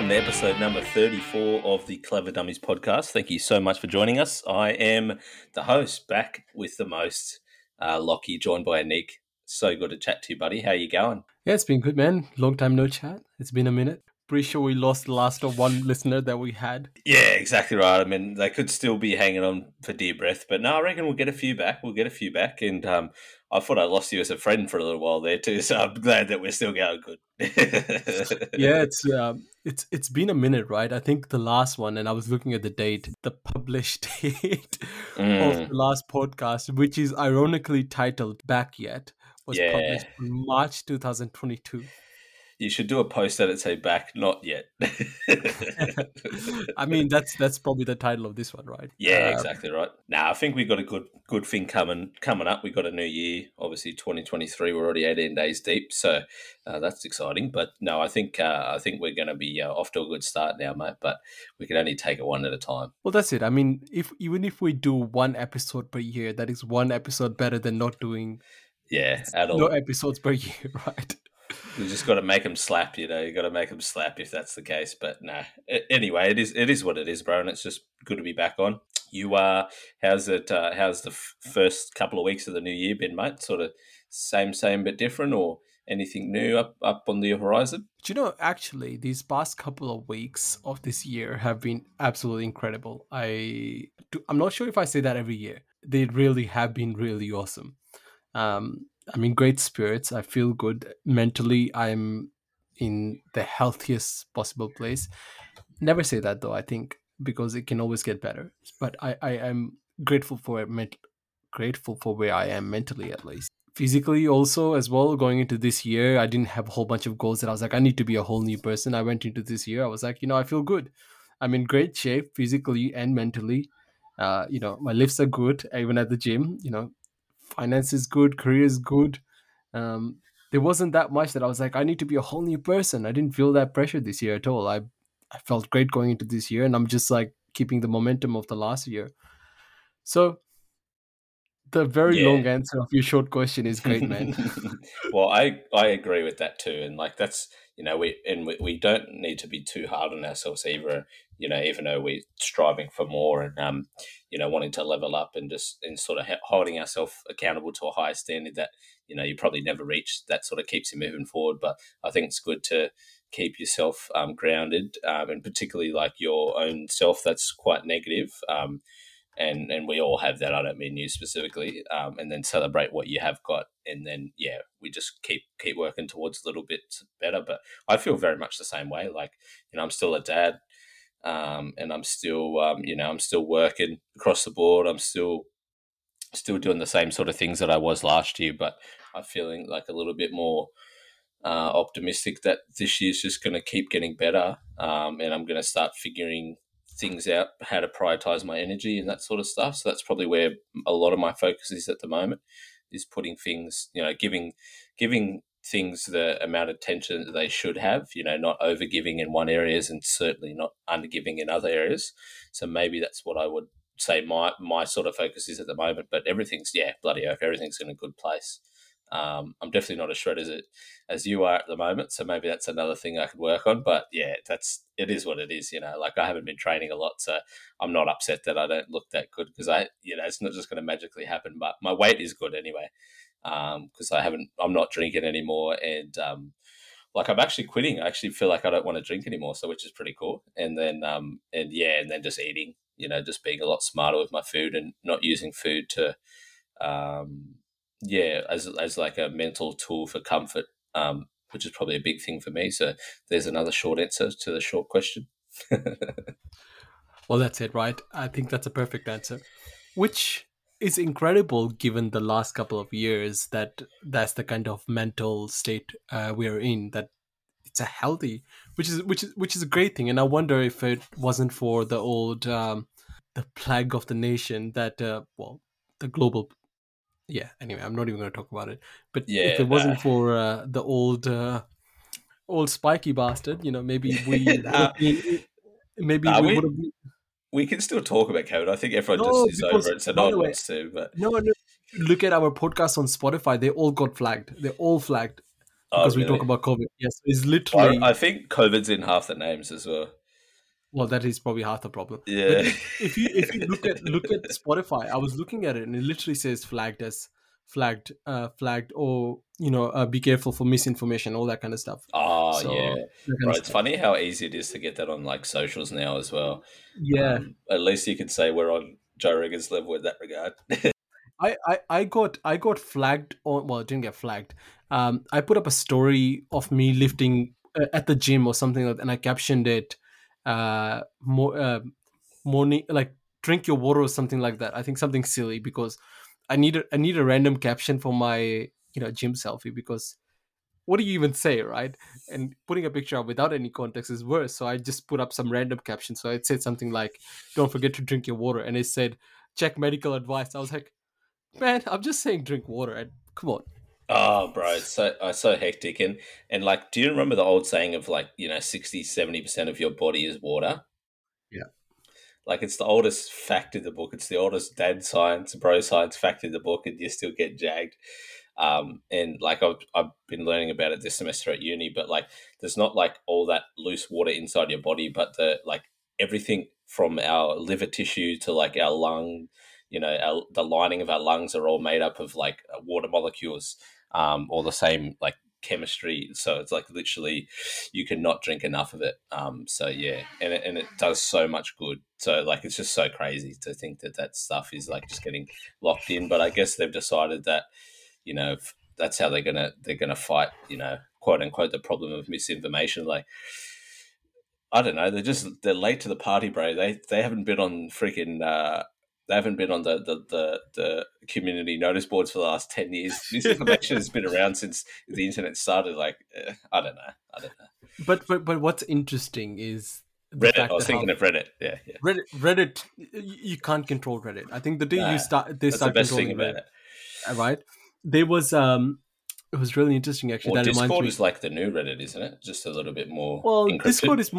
welcome to episode number 34 of the Clever Dummies podcast. Thank you so much for joining us. I am the host, back with the most, uh, Lockie, joined by Nick. So good to chat to you, buddy. How you going? Yeah, it's been good, man. Long time no chat. It's been a minute. Pretty sure we lost the last of one listener that we had. Yeah, exactly right. I mean, they could still be hanging on for dear breath, but no, I reckon we'll get a few back. We'll get a few back, and um, I thought I lost you as a friend for a little while there too. So I'm glad that we're still going good. yeah, it's um, it's it's been a minute, right? I think the last one, and I was looking at the date, the published date mm. of the last podcast, which is ironically titled "Back Yet." was yeah. published in March 2022. You should do a post that it say back, not yet. I mean, that's that's probably the title of this one, right? Yeah, um, exactly right. Now, I think we got a good good thing coming coming up. We got a new year, obviously 2023. We're already 18 days deep, so uh, that's exciting. But no, I think uh, I think we're going to be uh, off to a good start now, mate. But we can only take it one at a time. Well, that's it. I mean, if even if we do one episode per year, that is one episode better than not doing yeah, at all. No episodes per year, right? You just got to make them slap, you know. You got to make them slap if that's the case. But no, anyway, it is it is what it is, bro, and it's just good to be back on. You are. How's it? Uh, how's the f- first couple of weeks of the new year been, mate? Sort of same, same, but different, or anything new up up on the horizon? Do you know? Actually, these past couple of weeks of this year have been absolutely incredible. I I'm not sure if I say that every year. They really have been really awesome. Um, I'm in great spirits. I feel good mentally. I'm in the healthiest possible place. Never say that though. I think because it can always get better. But I, I am grateful for it. Grateful for where I am mentally, at least. Physically, also as well. Going into this year, I didn't have a whole bunch of goals that I was like, I need to be a whole new person. I went into this year. I was like, you know, I feel good. I'm in great shape physically and mentally. Uh, you know, my lifts are good, even at the gym. You know, finance is good, career is good. Um, there wasn't that much that I was like, I need to be a whole new person. I didn't feel that pressure this year at all. I I felt great going into this year, and I'm just like keeping the momentum of the last year. So the very yeah. long answer of your short question is great, man. well, I I agree with that too, and like that's you know we and we, we don't need to be too hard on ourselves either. You know, even though we're striving for more and um, you know, wanting to level up and just and sort of holding ourselves accountable to a higher standard that you know you probably never reach. That sort of keeps you moving forward. But I think it's good to keep yourself um, grounded, um, and particularly like your own self that's quite negative. Um, and and we all have that. I don't mean you specifically. Um, and then celebrate what you have got, and then yeah, we just keep keep working towards a little bit better. But I feel very much the same way. Like you know, I'm still a dad, um, and I'm still um, you know I'm still working across the board. I'm still still doing the same sort of things that I was last year, but I'm feeling like a little bit more. Uh, optimistic that this year's just going to keep getting better, um, and I'm going to start figuring things out, how to prioritize my energy and that sort of stuff. So that's probably where a lot of my focus is at the moment, is putting things, you know, giving giving things the amount of tension that they should have, you know, not over giving in one areas and certainly not under giving in other areas. So maybe that's what I would say my my sort of focus is at the moment. But everything's yeah, bloody oath, everything's in a good place. Um, I'm definitely not as shredded as as you are at the moment, so maybe that's another thing I could work on. But yeah, that's it is what it is. You know, like I haven't been training a lot, so I'm not upset that I don't look that good because I, you know, it's not just going to magically happen. But my weight is good anyway because um, I haven't, I'm not drinking anymore, and um, like I'm actually quitting. I actually feel like I don't want to drink anymore, so which is pretty cool. And then, um, and yeah, and then just eating. You know, just being a lot smarter with my food and not using food to um, yeah, as as like a mental tool for comfort, um, which is probably a big thing for me. So there's another short answer to the short question. well, that's it, right? I think that's a perfect answer, which is incredible given the last couple of years that that's the kind of mental state uh, we're in. That it's a healthy, which is which is which is a great thing. And I wonder if it wasn't for the old um, the plague of the nation that uh, well the global yeah anyway i'm not even going to talk about it but yeah, if it wasn't uh, for uh, the old uh, old spiky bastard you know maybe we nah, maybe nah, we, would have we can still talk about COVID. i think everyone no, just is over it so no one wants to but no no look at our podcast on spotify they all got flagged They're all flagged Oh, because we talk about COVID. Yes, it's literally. I, I think COVID's in half the names as well. well, that is probably half the problem. But Yeah. if you if you look at look at Spotify, I was looking at it and it literally says flagged as flagged, uh, flagged, or you know, uh, be careful for misinformation, all that kind of stuff. Oh, So, yeah. that kind Bro, of it's funny how easy it is to get that on like socials now as well. Yeah, Um, at least you can say we're on Joe Rogan's level in that regard. I, I I got I got flagged on well, it didn't get flagged. Um, I put up a story of me lifting uh, at the gym or something like that, and I captioned it, uh, more uh, morning like drink your water or something like that. I think something silly because I need a, I need a random caption for my you know gym selfie because what do you even say right? And putting a picture up without any context is worse. So I just put up some random caption. So it said something like, "Don't forget to drink your water," and it said, "Check medical advice." I was like, man, I'm just saying drink water. And come on, oh, bro, it's so, uh, so hectic. And, and like, do you remember the old saying of like, you know, 60, 70% of your body is water? Yeah. Like, it's the oldest fact in the book. It's the oldest dad science, bro science fact in the book, and you still get jagged. Um, and like I've, I've been learning about it this semester at uni, but like there's not like all that loose water inside your body, but the like everything from our liver tissue to like our lung, you know, our, the lining of our lungs are all made up of like water molecules, um, or the same like chemistry. So it's like literally you cannot drink enough of it. Um, so yeah, and it, and it does so much good. So like it's just so crazy to think that that stuff is like just getting locked in. But I guess they've decided that you know that's how they're gonna they're gonna fight you know quote unquote the problem of misinformation like i don't know they're just they're late to the party bro they they haven't been on freaking uh they haven't been on the, the, the, the community notice boards for the last 10 years. This information has been around since the internet started. Like, uh, I don't know. I don't know. but but but what's interesting is Reddit. I was thinking of Reddit. Yeah, yeah. Reddit. Reddit, you can't control Reddit. I think the day Nah, you start, they That's the start best thing controlling about it. Right? There was um, it was really interesting actually. Well, that reminds Discord me. is like the new Reddit, isn't it? Just a little bit more. Well, encrypted. Discord is.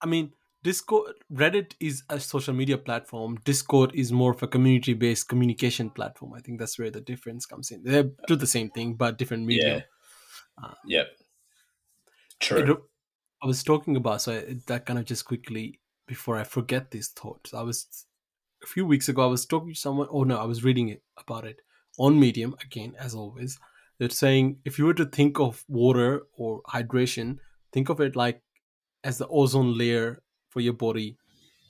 I mean, Discord, Reddit is a social media platform. Discord is more of a community-based communication platform. I think that's where the difference comes in. They do the same thing, but different medium. Yeah. Yep. True. re- I was talking about so I, that kind of just quickly before I forget these thoughts. I was a few weeks ago. I was talking to someone. Oh no, I was reading it about it on Medium again, as always. They're saying if you were to think of water or hydration, think of it like as the ozone layer for your body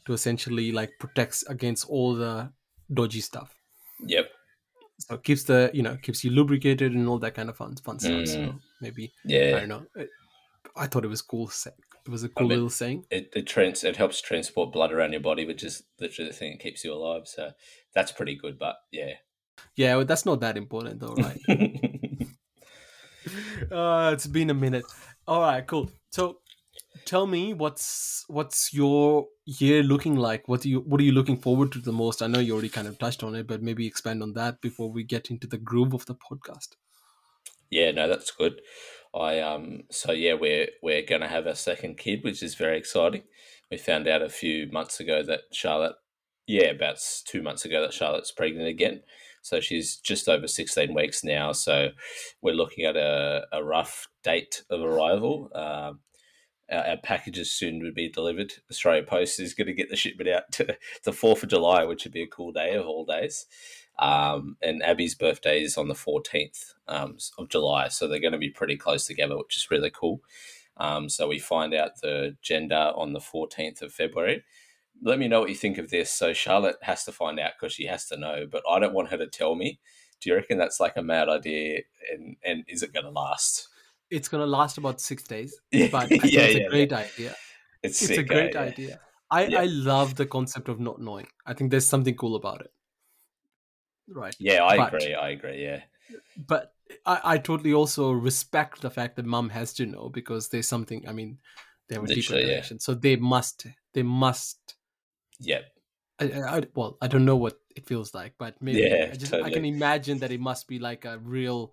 to essentially like protects against all the dodgy stuff. Yep. So it keeps the you know keeps you lubricated and all that kind of fun fun stuff. So Mm. maybe I Yeah. don't know. It, I thought it was cool. It was a cool mean- little saying. It it trans it helps transport blood around your body, which is literally the thing that keeps you alive. So that's pretty good. But yeah. Yeah, well, that's not that important though, right? uh, it's been a minute. All right, cool. So, tell me what's what's your year looking like? What do you what are you looking forward to the most? I know you already kind of touched on it, but maybe expand on that before we get into the groove of the podcast. Yeah, no, that's good. I um so yeah, we're we're gonna have our second kid, which is very exciting. We found out a few months ago that Charlotte, yeah, about two months ago that Charlotte's pregnant again. So she's just over sixteen weeks now. So we're looking at a, a rough date of arrival. Um, our, packages soon to be delivered. Australia Post is going to get the shipment out to the fourth of July, which would be a cool day of all days. Um, and Abby's birthday is on the 14th um, of July. So they're going to be pretty close together, which is really cool. Um, so we find out the gender on the 14th of February. Let me know what you think of this. So Charlotte has to find out because she has to know, but I don't want her to tell me. Do you reckon that's like a mad idea? And, and is it going to last? It's gonna last about six days, Yeah, but I think yeah, it's yeah, a great idea. It's, It's a great idea. I Yeah. I love the concept of not knowing. I think there's something cool about it. Right. Yeah, I But- agree. I agree. Yeah. but I, I totally also respect the fact that mom has to know because there's something i mean they have a deeper Literally, yeah. connection so they must they must Yep. I, I, well i don't know what it feels like but maybe Yeah, I, just, I can imagine that it must be like a real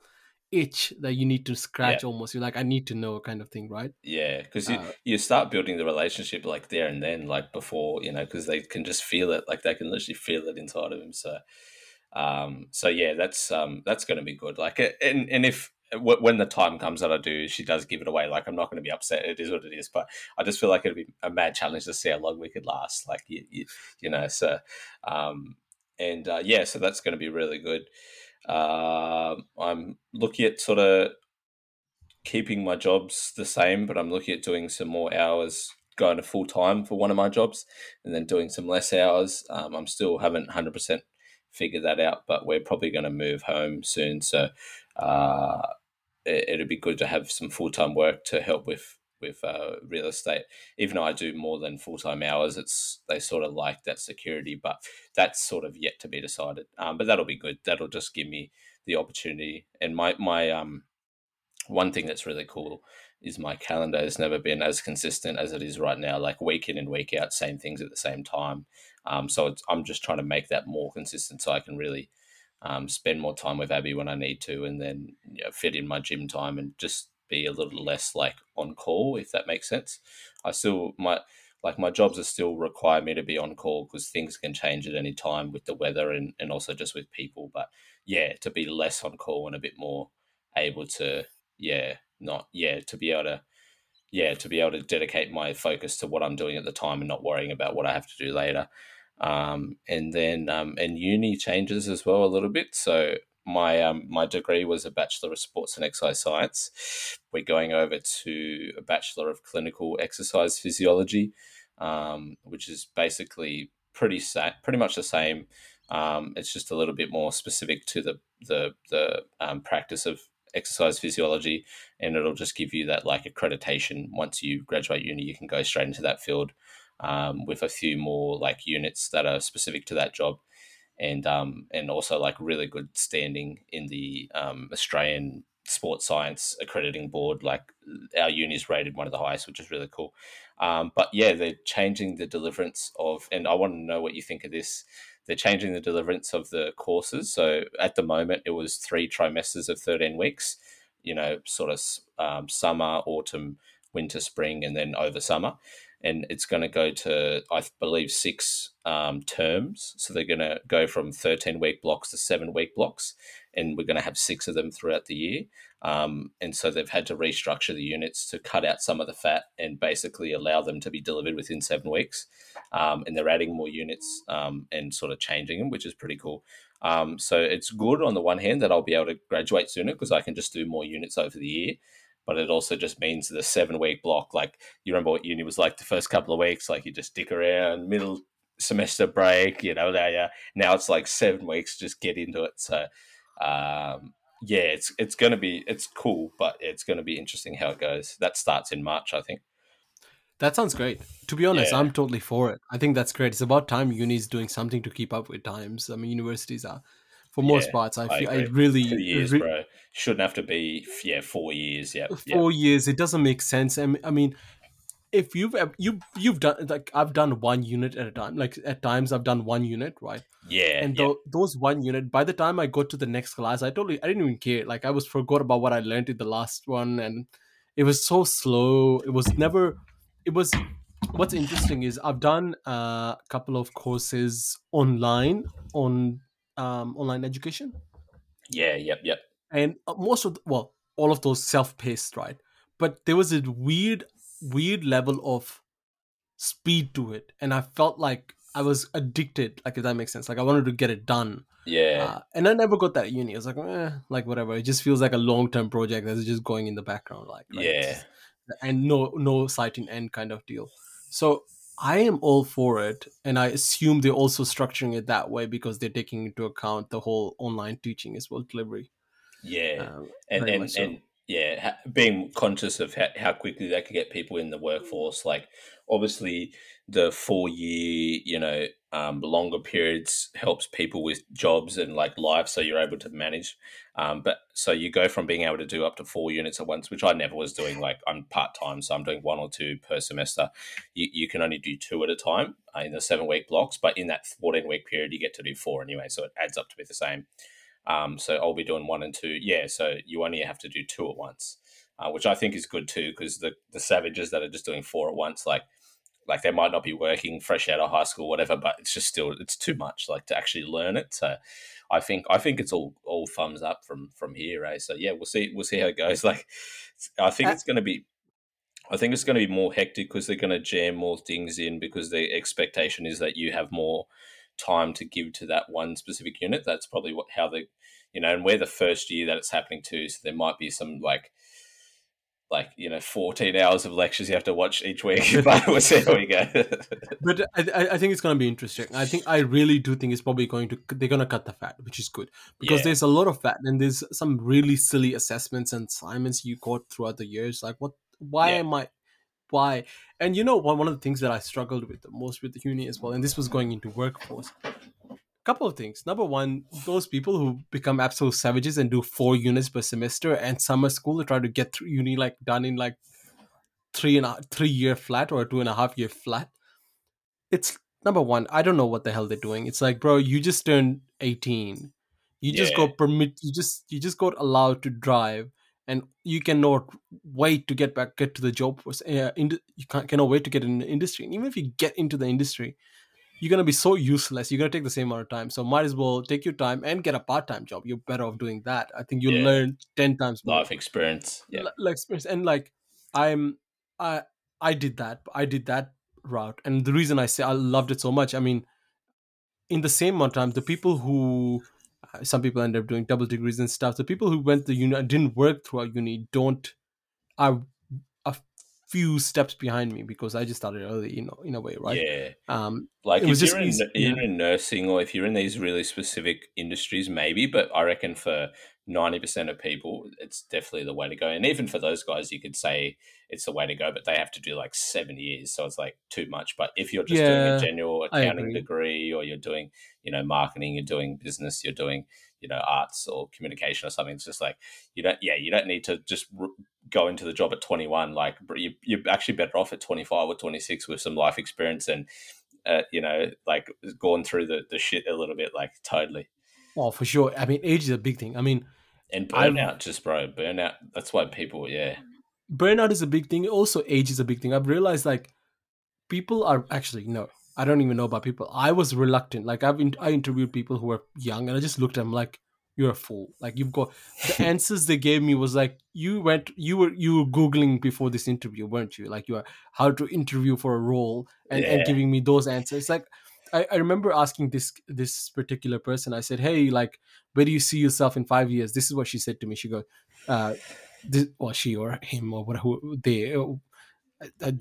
itch that you need to scratch almost you're like i need to know kind of thing right Yeah, because you, Uh, you start building the relationship like there and then, like before, you know, because they can just feel it, like they can literally feel it inside of them. So, um, so yeah, that's um, that's going to be good. Like, and and if when the time comes that I do, she does give it away. Like I'm not going to be upset. It is what it is. But I just feel like it'd be a mad challenge to see how long we could last. Like you, you, you know. So, um, and uh, yeah, so that's going to be really good. Uh, I'm looking at sort of keeping my jobs the same, but I'm looking at doing some more hours, going to full time for one of my jobs, and then doing some less hours. Um, I'm still haven't hundred percent figured that out, but we're probably going to move home soon, so uh, it, would be good to have some full time work to help with with uh, real estate. Even though I do more than full time hours, it's they sort of like that security, but that's sort of yet to be decided. Um, but that'll be good. That'll just give me the opportunity. And my my um one thing that's really cool is my calendar has never been as consistent as it is right now. Like week in and week out, same things at the same time. Um, so I'm just trying to make that more consistent so I can really um, spend more time with Abby when I need to, and then you know, fit in my gym time and just be a little less like on call, if that makes sense. I still my like my jobs are still require me to be on call because things can change at any time with the weather and, and also just with people. But yeah, to be less on call and a bit more able to yeah, not yeah, to be able to yeah, to be able to dedicate my focus to what I'm doing at the time and not worrying about what I have to do later. Um, and then um, and uni changes as well a little bit. So my um, my degree was a bachelor of sports and exercise science. We're going over to a bachelor of clinical exercise physiology, um, which is basically pretty sa- pretty much the same. Um, it's just a little bit more specific to the the the um, practice of exercise physiology, and it'll just give you that like accreditation. Once you graduate uni, you can go straight into that field um, with a few more like units that are specific to that job, and um, and also like really good standing in the um, Australian sports science accrediting board. Like our uni is rated one of the highest, which is really cool. Um, but yeah, they're changing the deliverance of, and I want to know what you think of this they're changing the deliverance of the courses. So at the moment, it was three trimesters of 13 weeks, you know, sort of um, summer, autumn, winter, spring, and then over summer. And it's going to go to, I believe, six um, terms. So they're going to go from 13 week blocks to seven week blocks. And we're going to have six of them throughout the year. Um, and so they've had to restructure the units to cut out some of the fat and basically allow them to be delivered within seven weeks. Um, and they're adding more units um, and sort of changing them, which is pretty cool. Um, so it's good on the one hand that I'll be able to graduate sooner because I can just do more units over the year. But it also just means the seven week block, like you remember what uni was like the first couple of weeks, like you just stick around, middle semester break, you know, now, now it's like seven weeks, just get into it. So um, yeah, it's it's going to be it's cool, but it's going to be interesting how it goes. That starts in March, I think. That sounds great. To be honest, yeah. I'm totally for it. I think that's great. It's about time uni's doing something to keep up with times. I mean, universities are, for most yeah, parts, I feel I, I really two years, re- bro. Shouldn't have to be yeah four years. Yeah, four years. It doesn't make sense. I mean, if you've you you've done like I've done one unit at a time. Like at times I've done one unit, right? Yeah. And yeah. Th- those one unit, by the time I got to the next class, I totally I didn't even care. Like I was forgot about what I learned in the last one, and it was so slow. It was never. It was. What's interesting is I've done uh, a couple of courses online on um, online education. Yeah. Yep. Yep. And uh, most of well, all of those self-paced, right? But there was a weird weird level of speed to it and i felt like i was addicted like if that makes sense like i wanted to get it done yeah uh, and i never got that at uni i was like eh, like whatever it just feels like a long-term project that's just going in the background like, like yeah and no no sight in end kind of deal so i am all for it and i assume they're also structuring it that way because they're taking into account the whole online teaching as well delivery yeah um, and and, so. and yeah, being conscious of how, quickly they could get people in the workforce. Like, obviously, the four year, you know, um, longer periods helps people with jobs and like life, so you're able to manage. Um, but so you go from being able to do up to four units at once, which I never was doing. Like, I'm part time, so I'm doing one or two per semester. You, you can only do two at a time uh, in the seven week blocks, but in that 14 week period, you get to do four anyway, so it adds up to be the same. Um, so I'll be doing one and two. Yeah, so you only have to do two at once, uh, which I think is good too, because the the savages that are just doing four at once, like like they might not be working fresh out of high school, whatever, but it's just still it's too much like to actually learn it. So I think I think it's all all thumbs up from from here, eh? So yeah, we'll see we'll see how it goes. Like, I think Uh, it's going to be. I think it's going to be more hectic because they're going to jam more things in because the expectation is that you have more time to give to that one specific unit. That's probably what how the you know, and we're the first year that it's happening to, so there might be some like like you know, fourteen hours of lectures you have to watch each week. but we'll see how we go. but I, I- I think it's going to be interesting. I think I really do think it's probably going to they're going to cut the fat, which is good because Yeah. there's a lot of fat and there's some really silly assessments and assignments you got throughout the years. Like what? Why Yeah. am I? Why? And you know, one one of the things that I struggled with the most with the uni as well, and this was going into workforce. A couple of things. Number one, those people who become absolute savages and do four units per semester and summer school to try to get through uni like done in like three and a three year flat or two and a half year flat. It's number one. I don't know what the hell they're doing. It's like, bro, you just turned eighteen. You just Yeah. got permit. You just you just got allowed to drive, and you cannot wait to get back get to the job force. Uh, ind- you can't, cannot wait to get in the industry. And even if you get into the industry, you're gonna be so useless. You're gonna take the same amount of time. So might as well take your time and get a part time job. You're better off doing that. I think you'll Yeah. learn ten times more Life experience. Yeah. li- like experience and like i'm i i did that i did that route and the reason i say i loved it so much i mean in the same amount of time the people who some people end up doing double degrees and stuff. The people who went to uni didn't work throughout uni don't are a few steps behind me because i just started early you know in a way right? Yeah. um Like if you're in, easy- you're in nursing or if you're in these really specific industries, maybe, but I reckon for 90% of people, it's definitely the way to go. And even for those guys, you could say it's the way to go, but they have to do like seven years. So it's like too much. But if you're just doing a general accounting degree or you're doing, you know, marketing, you're doing business, you're doing, you know, arts or communication or something, it's just like, you don't, yeah, you don't need to just r- go into the job at 21. Like you, you're actually better off at 25 or 26 with some life experience and, uh, you know, like gone through the, the shit a little bit, like totally. oh for sure i mean age is a big thing i mean And I've- burnout, just bro, burnout. That's why people, yeah, burnout is a big thing. Also, age is a big thing. I've realized like people are actually no, I don't even know about people. I was reluctant. Like I've in, I interviewed people who were young, and I just looked at them like you're a fool. Like you've got the answers they gave me was like you went you were you were googling before this interview, weren't you? Like you are how to interview for a role and, and giving me those answers. Like I, I remember asking this this particular person. I said, "Hey, like, where do you see yourself in five years?" This is what she said to me. She goes, uh, this, or she or him or whatever they, uh, uh,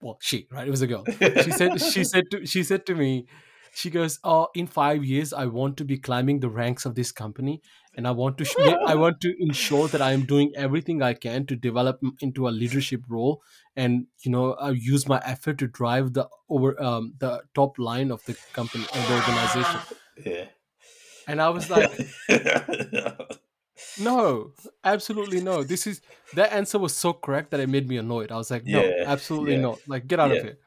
well, she right? It was a girl. She said she said to she said to me, she goes, "Oh, in five years, I want to be climbing the ranks of this company, and I want to sh- I want to ensure that I am doing everything I can to develop into a leadership role, and you know, I use my effort to drive the over um, the top line of the company of the organization." yeah. And I was like, "No, absolutely no. This is that answer was so correct that it made me annoyed. I was like, no, Yeah, absolutely yeah. not. Like, get out Yeah. of here."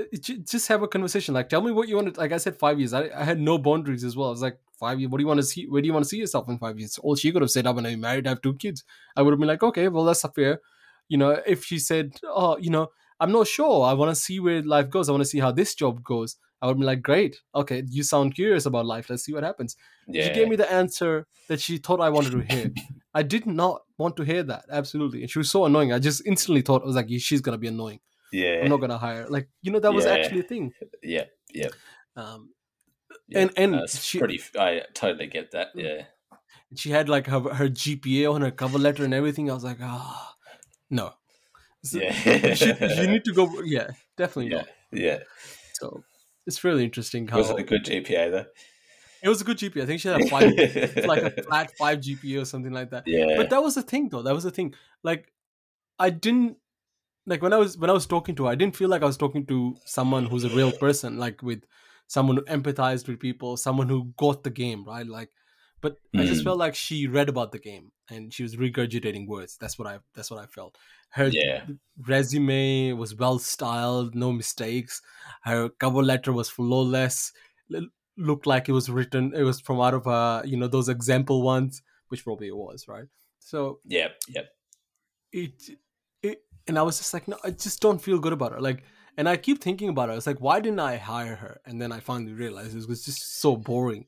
Uh, ju- just have a conversation. Like, tell me what you want. To, like I said, five years. I, I had no boundaries as well. I was like, five years. What do you want to see? Where do you want to see yourself in five years? All she could have said, I'm gonna be married, I have two kids. I would have been like, okay, well, that's fair. You know, if she said, oh, you know, I'm not sure. I want to see where life goes. I want to see how this job goes. I would be like, great. Okay, you sound curious about life. Let's see what happens. yeah. She gave me the answer that she thought I wanted to hear. I did not want to hear that. Absolutely. And she was so annoying. I just instantly thought, I was like, she's gonna be annoying. Yeah. I'm not gonna hire. Like, you know, that was Yeah. actually a thing. yeah. Yeah um, yeah. and and That's she pretty, I totally get that. Yeah. she had like her her GPA on her cover letter and everything. I was like, ah, no. So Yeah. you, you need to go. Yeah, definitely yeah. not. Yeah. So it's really interesting how Was it a good GPA though? it was a good GPA. I think she had a five, like a flat five GPA or something like that. yeah. But that was the thing, though. That was the thing. Like, I didn't like when I was when I was talking to her. I didn't feel like I was talking to someone who's a real person, like with someone who empathized with people, someone who got the game, right? Like, but I just Mm. felt like she read about the game and she was regurgitating words. That's what I that's what I felt. Her yeah. resume was well styled, no mistakes. Her cover letter was flawless. L- looked like it was written. It was from out of uh you know those example ones, which probably it was, right? So yeah, it it and I was just like, no, I just don't feel good about her. Like, and I keep thinking about her. It's like, why didn't I hire her? And then I finally realized it was just so boring.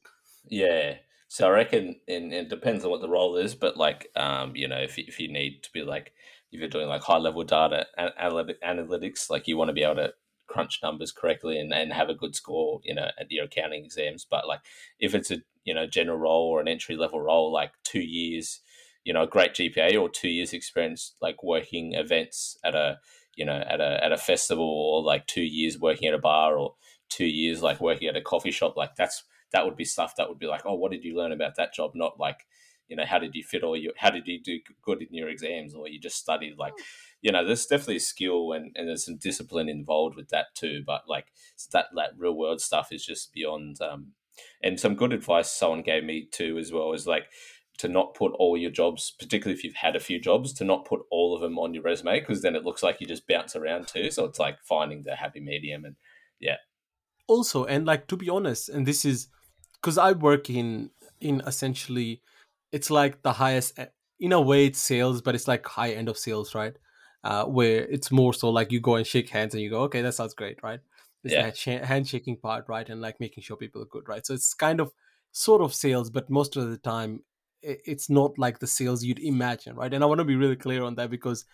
Yeah. So I reckon, and, it depends on what the role is, but like, um, you know, if you, if you need to be like, if you're doing like high level data analytics, like you want to be able to crunch numbers correctly and, and have a good score, you know, at your accounting exams. But like, if it's a you know general role or an entry level role, like two years, you know, a great GPA or two years experience, like working events at a you know at a at a festival or like two years working at a bar or two years like working at a coffee shop, like that's that would be stuff that would be like, oh, what did you learn about that job? Not like, you know, how did you fit all your, how did you do good in your exams, or you just studied like, you know, there's definitely skill and, and there's some discipline involved with that too. But like that that real world stuff is just beyond. Um, and some good advice someone gave me too as well is like to not put all your jobs, particularly if you've had a few jobs, to not put all of them on your resume because then it looks like you just bounce around too. So it's like finding the happy medium and yeah. Also, and like to be honest, and this is because I work in in essentially it's like the highest in a way it's sales, but it's like high end of sales, right? Uh, where it's more so like you go and shake hands and you go, okay, that sounds great, right? It's Yeah. that handshaking part, right? And like making sure people are good, right? So it's kind of sort of sales, but most of the time it's not like the sales you'd imagine, right? And I want to be really clear on that because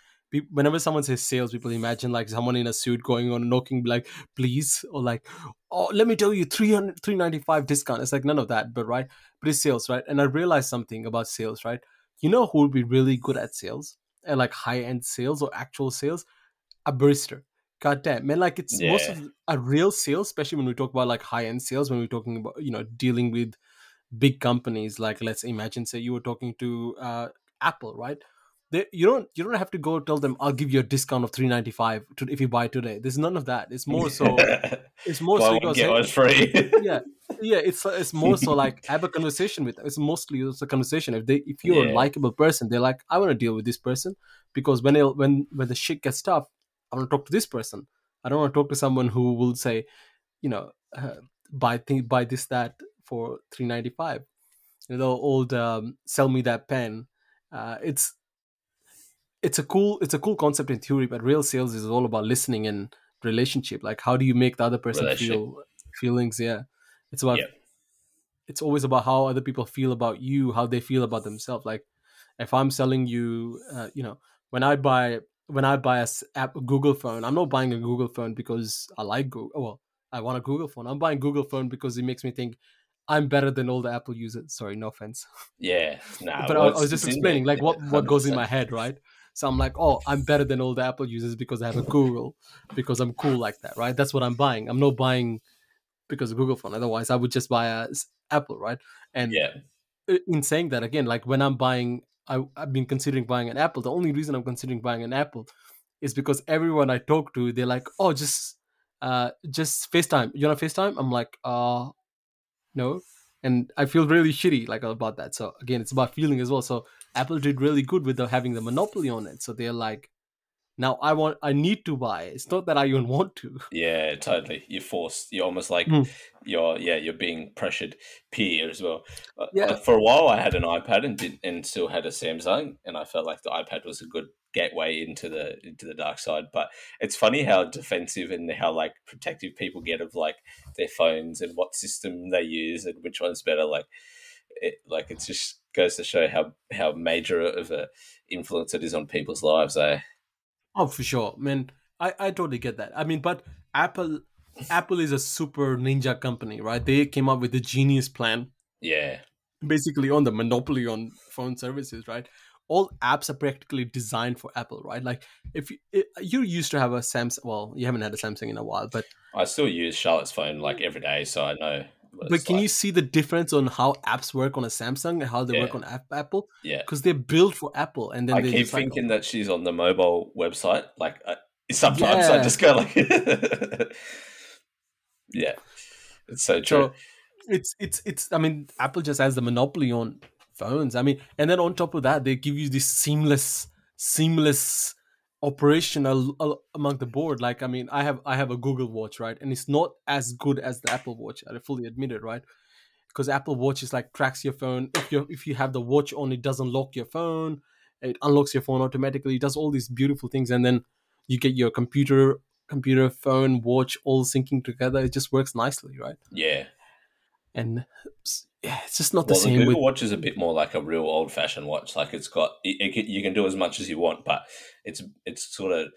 whenever someone says sales, people imagine like someone in a suit going on knocking, like, please, or like, oh, let me tell you, 300, 395 discount. It's like none of that, but right? But it's sales, right? And I realized something about sales, right? You know who would be really good at sales and like high end sales or actual sales? A barista. God damn, man! Like it's most of a real sales, especially when we talk about like high end sales. When we're talking about you know dealing with big companies, like let's imagine, say you were talking to uh, Apple, right? They, you don't you don't have to go tell them I'll give you a discount of three ninety five if you buy today. There's none of that. It's more so it's more so because get one free. yeah yeah it's it's more so like have a conversation with them. it's mostly it's a conversation if they if you're a likable person they're like i want to deal with this person because when it, when when the shit gets tough i want to talk to this person i don't want to talk to someone who will say you know uh, buy thing buy this that for 395 you know the old um, sell me that pen uh, it's it's a cool it's a cool concept in theory but real sales is all about listening and relationship. Like how do you make the other person feel feelings? Yeah. It's about Yep. it's always about how other people feel about you how they feel about themselves. Like if i'm selling you uh, you know when i buy when i buy a app, a google phone i'm not buying a google phone because i like google well i want a google phone. I'm buying google phone because it makes me think i'm better than all the apple users. Sorry no offense. Yeah. Nah, but well, I, I was just explaining like what what goes in my head right? So i'm like oh i'm better than all the apple users because i have a google because i'm cool like that right? That's what i'm buying. I'm not buying because of google phone. Otherwise i would just buy a s- apple right? And Yeah. in saying that again like when i'm buying I, i've been considering buying an apple the only reason i'm considering buying an apple is because everyone i talk to they're like oh just uh just facetime. You want to facetime? I'm like uh no and i feel really shitty like about that so again it's about feeling as well so apple did really good with having the monopoly on it so they're like now i want i need to buy it's not that i even want to Yeah, totally. You're forced. You're almost like Mm. you're yeah. You're being pressured peer as well. Uh, Yeah. uh, For a while, I had an iPad and did and still had a Samsung, and I felt like the iPad was a good gateway into the into the dark side. But it's funny how defensive and how like protective people get of like their phones and what system they use and which one's better. Like it like it just goes to show how how major of a influence it is on people's lives. Eh? oh for sure man i i totally get that i mean but apple apple is a super ninja company right they came up with the genius plan Yeah, basically on the monopoly on phone services, right? All apps are practically designed for Apple, right? Like if you, it, you used to have a Samsung, well, you haven't had a Samsung in a while, but I still use Charlotte's phone like every day, so I know. but can like. you see the difference on how apps work on a Samsung and how they work on Apple? Yeah. Because they're built for Apple, and then I keep just like, thinking that she's on the mobile website. Like uh, sometimes I just go like, yeah, it's so true. So it's it's it's. I mean, Apple just has the monopoly on phones. I mean, and then on top of that, they give you this seamless, seamless operation al- al- among the board. Like, I mean, I have I have a Google Watch, right, and it's not as good as the Apple Watch. I fully admit it, right? Because Apple Watch is like tracks your phone. If you if you have the watch on, it doesn't lock your phone. It unlocks your phone automatically. It does all these beautiful things, and then you get your computer, computer, phone, watch all syncing together. It just works nicely, right? yeah, and yeah, it's just not the Well, the same Google with Watch is a bit more like a real old fashioned watch. Like it's got it, it you can do as much as you want, but it's it's sort of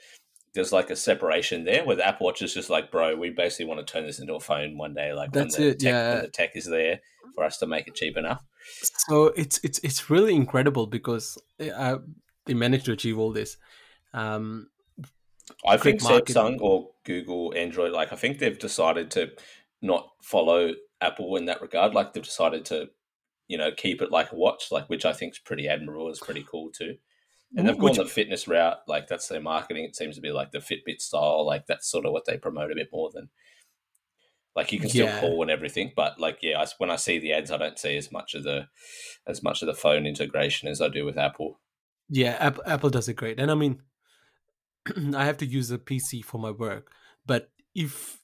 there's like a separation there. Where the Apple Watch is just like, bro, we basically want to turn this into a phone one day. Like That's when the it, tech, yeah. when the tech is there for us to make it cheap enough. so it's it's it's really incredible because uh, they managed to achieve all this. Um, I think marketing. Samsung or Google Android, like I think they've decided to not follow Apple in that regard. Like they've decided to, you know, keep it like a watch, like which I think is pretty admirable. Is pretty cool too. And they've gone the fitness route. Like that's their marketing. It seems to be like the Fitbit style. Like that's sort of what they promote a bit more than. Like you can still Yeah. call and everything, but like yeah, I, when I see the ads, I don't see as much of the, as much of the phone integration as I do with Apple. Yeah, Apple, Apple does it great, and I mean, I have to use a PC for my work. But if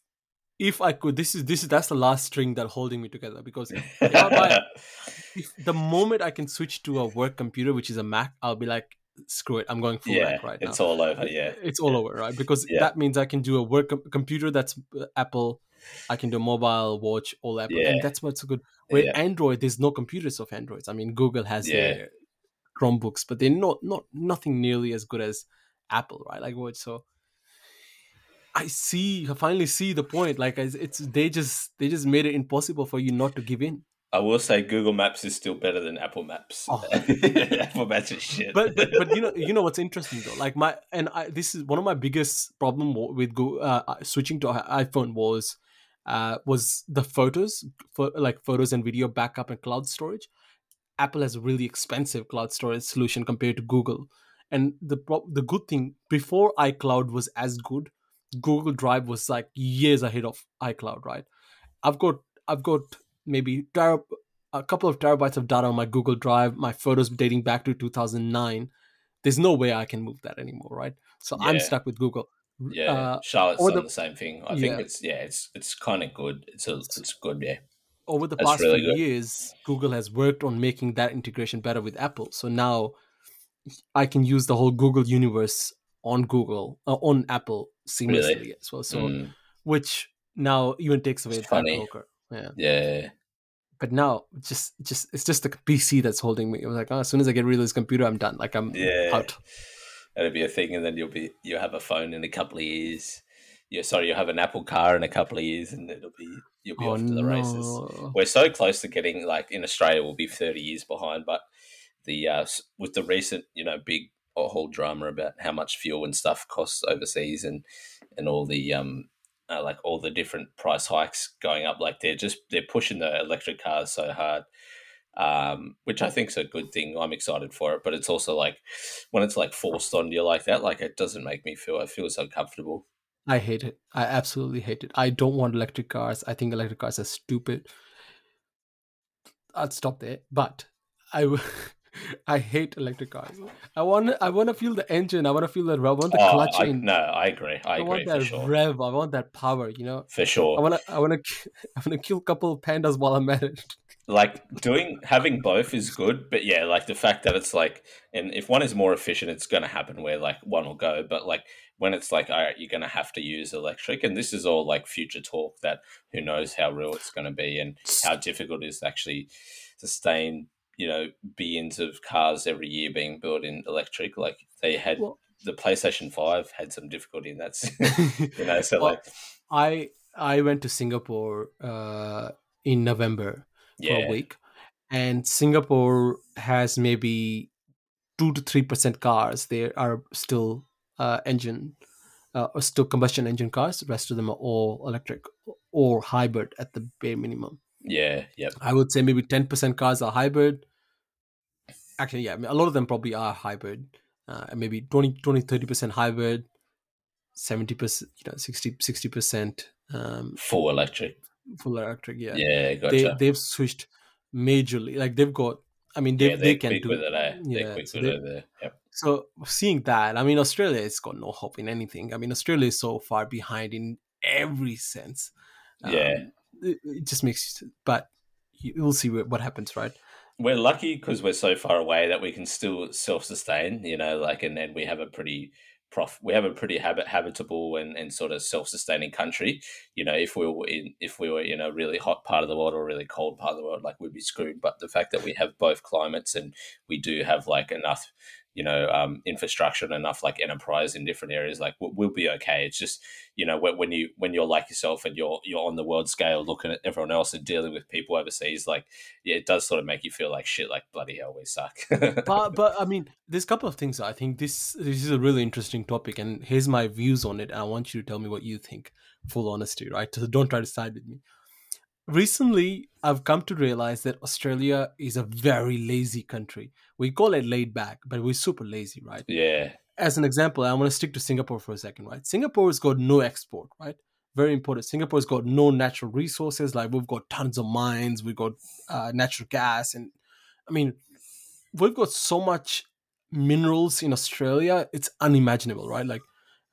if I could, this is this is that's the last string that holding me together because I if the moment I can switch to a work computer, which is a Mac, I'll be like, screw it, I'm going full yeah, Mac right now. it's all over. Yeah, it's all over, right? Because Yeah. that means I can do a work com- computer that's uh, Apple. I can do mobile, watch, all Apple, Yeah. and that's what's good. Where Yeah. Android, there's no computers of Androids. I mean, Google has Yeah. their Chromebooks, but they're not not nothing nearly as good as Apple, right? Like what? So I see, I finally see the point. Like it's, it's they just they just made it impossible for you not to give in. I will say Google Maps is still better than Apple Maps. Oh. Apple Maps is shit. but but but you know you know what's interesting though like my and I this is one of my biggest problem with go uh, switching to iPhone was uh was the photos for like photos and video backup and cloud storage. Apple has a really expensive cloud storage solution compared to Google. And the the good thing before iCloud was as good, Google Drive was like years ahead of iCloud, right? I've got I've got maybe ter- a couple of terabytes of data on my Google Drive, my photos dating back to 2009. There's no way I can move that anymore, right? So I'm stuck with Google. yeah, Uh, Charlotte's done the- the, same thing. I think it's yeah, it's it's kind of good. It's a, it's good. Yeah, over the That's past really few good. years, Google has worked on making that integration better with Apple. So now I can use the whole Google universe on Google uh, on Apple seamlessly Really? as well. So Mm, which now even takes away It's funny. broker. Yeah. yeah, But now just just it's just the PC that's holding me. It was like, oh, as soon as I get rid of this computer, I'm done. Like I'm yeah. out. That'll be a thing, and then you'll be you'll have a phone in a couple of years. Yeah, sorry, you'll have an Apple car in a couple of years, and it'll be you'll be Oh off to the races. We're so close to getting like in Australia, we'll be thirty years behind, but the uh, with the recent you know big uh, whole drama about how much fuel and stuff costs overseas and and all the um uh, like all the different price hikes going up like they're just they're pushing the electric cars so hard um which i think is a good thing i'm excited for it but it's also like when it's like forced on you like that like it doesn't make me feel it feels uncomfortable I hate it. I absolutely hate it. I don't want electric cars. I think electric cars are stupid. I'll stop there. But I, I hate electric cars. I want I want to feel the engine. I want to feel the rev. I want the Oh, clutch I, in. no i agree i, I, agree want that sure rev. I want that power. You know. for sure. I want to I want to I want to kill a couple of pandas while I'm at it. like doing having both is good but yeah like the fact that it's like and if one is more efficient it's going to happen where like one will go but like when it's like all right you're going to have to use electric and this is all like future talk that who knows how real it's going to be and how difficult it is to actually sustain you know billions of cars every year being built in electric like they had Well- the playstation 5 had some difficulty in that you know so Well, like I I went to Singapore uh, in November for yeah a week, and Singapore has maybe two to three percent cars. There are still uh, engine, uh, or still combustion engine cars. The rest of them are all electric or hybrid at the bare minimum. Yeah yep I would say maybe ten percent cars are hybrid. Actually, yeah, a lot of them probably are hybrid. Uh, maybe 20, 20 30% hybrid, 70%, you know, 60 percent um, full electric full electric. Yeah, yeah gotcha they they've switched majorly. Like they've got. I mean, they yeah, they can do it. eh? Yeah, they're quick so with they- it there. Yep. So seeing that, I mean, Australia has got no hope in anything. I mean, Australia is so far behind in every sense. Yeah. Um, it, it just makes. But we'll see what, happens, right? We're lucky because we're so far away that we can still self sustain, you know, like, and then we have a pretty prof we have a pretty habit habitable and, and sort of self-sustaining country you know if we were in if we were in a really hot part of the world or a really cold part of the world like we'd be screwed but the fact that we have both climates and we do have like enough you know um, infrastructure and enough like enterprise in different areas like we'll, be okay. It's just you know when you when you're like yourself and you're you're on the world scale looking at everyone else and dealing with people overseas like yeah it does sort of make you feel like shit like bloody hell we suck. But but i mean there's a couple of things i think this this is a really interesting topic and here's my views on it and i want you to tell me what you think full honesty right? So don't try to side with me recently I've come to realize that Australia is a very lazy country. We call it laid back, but we're super lazy, right? Yeah. As an example, I want to stick to Singapore for a second, right? Singapore's got no export, right? Very important. Singapore's got no natural resources. Like we've got tons of mines, we've got uh, natural gas, and I mean, we've got so much minerals in Australia. It's unimaginable, right? Like,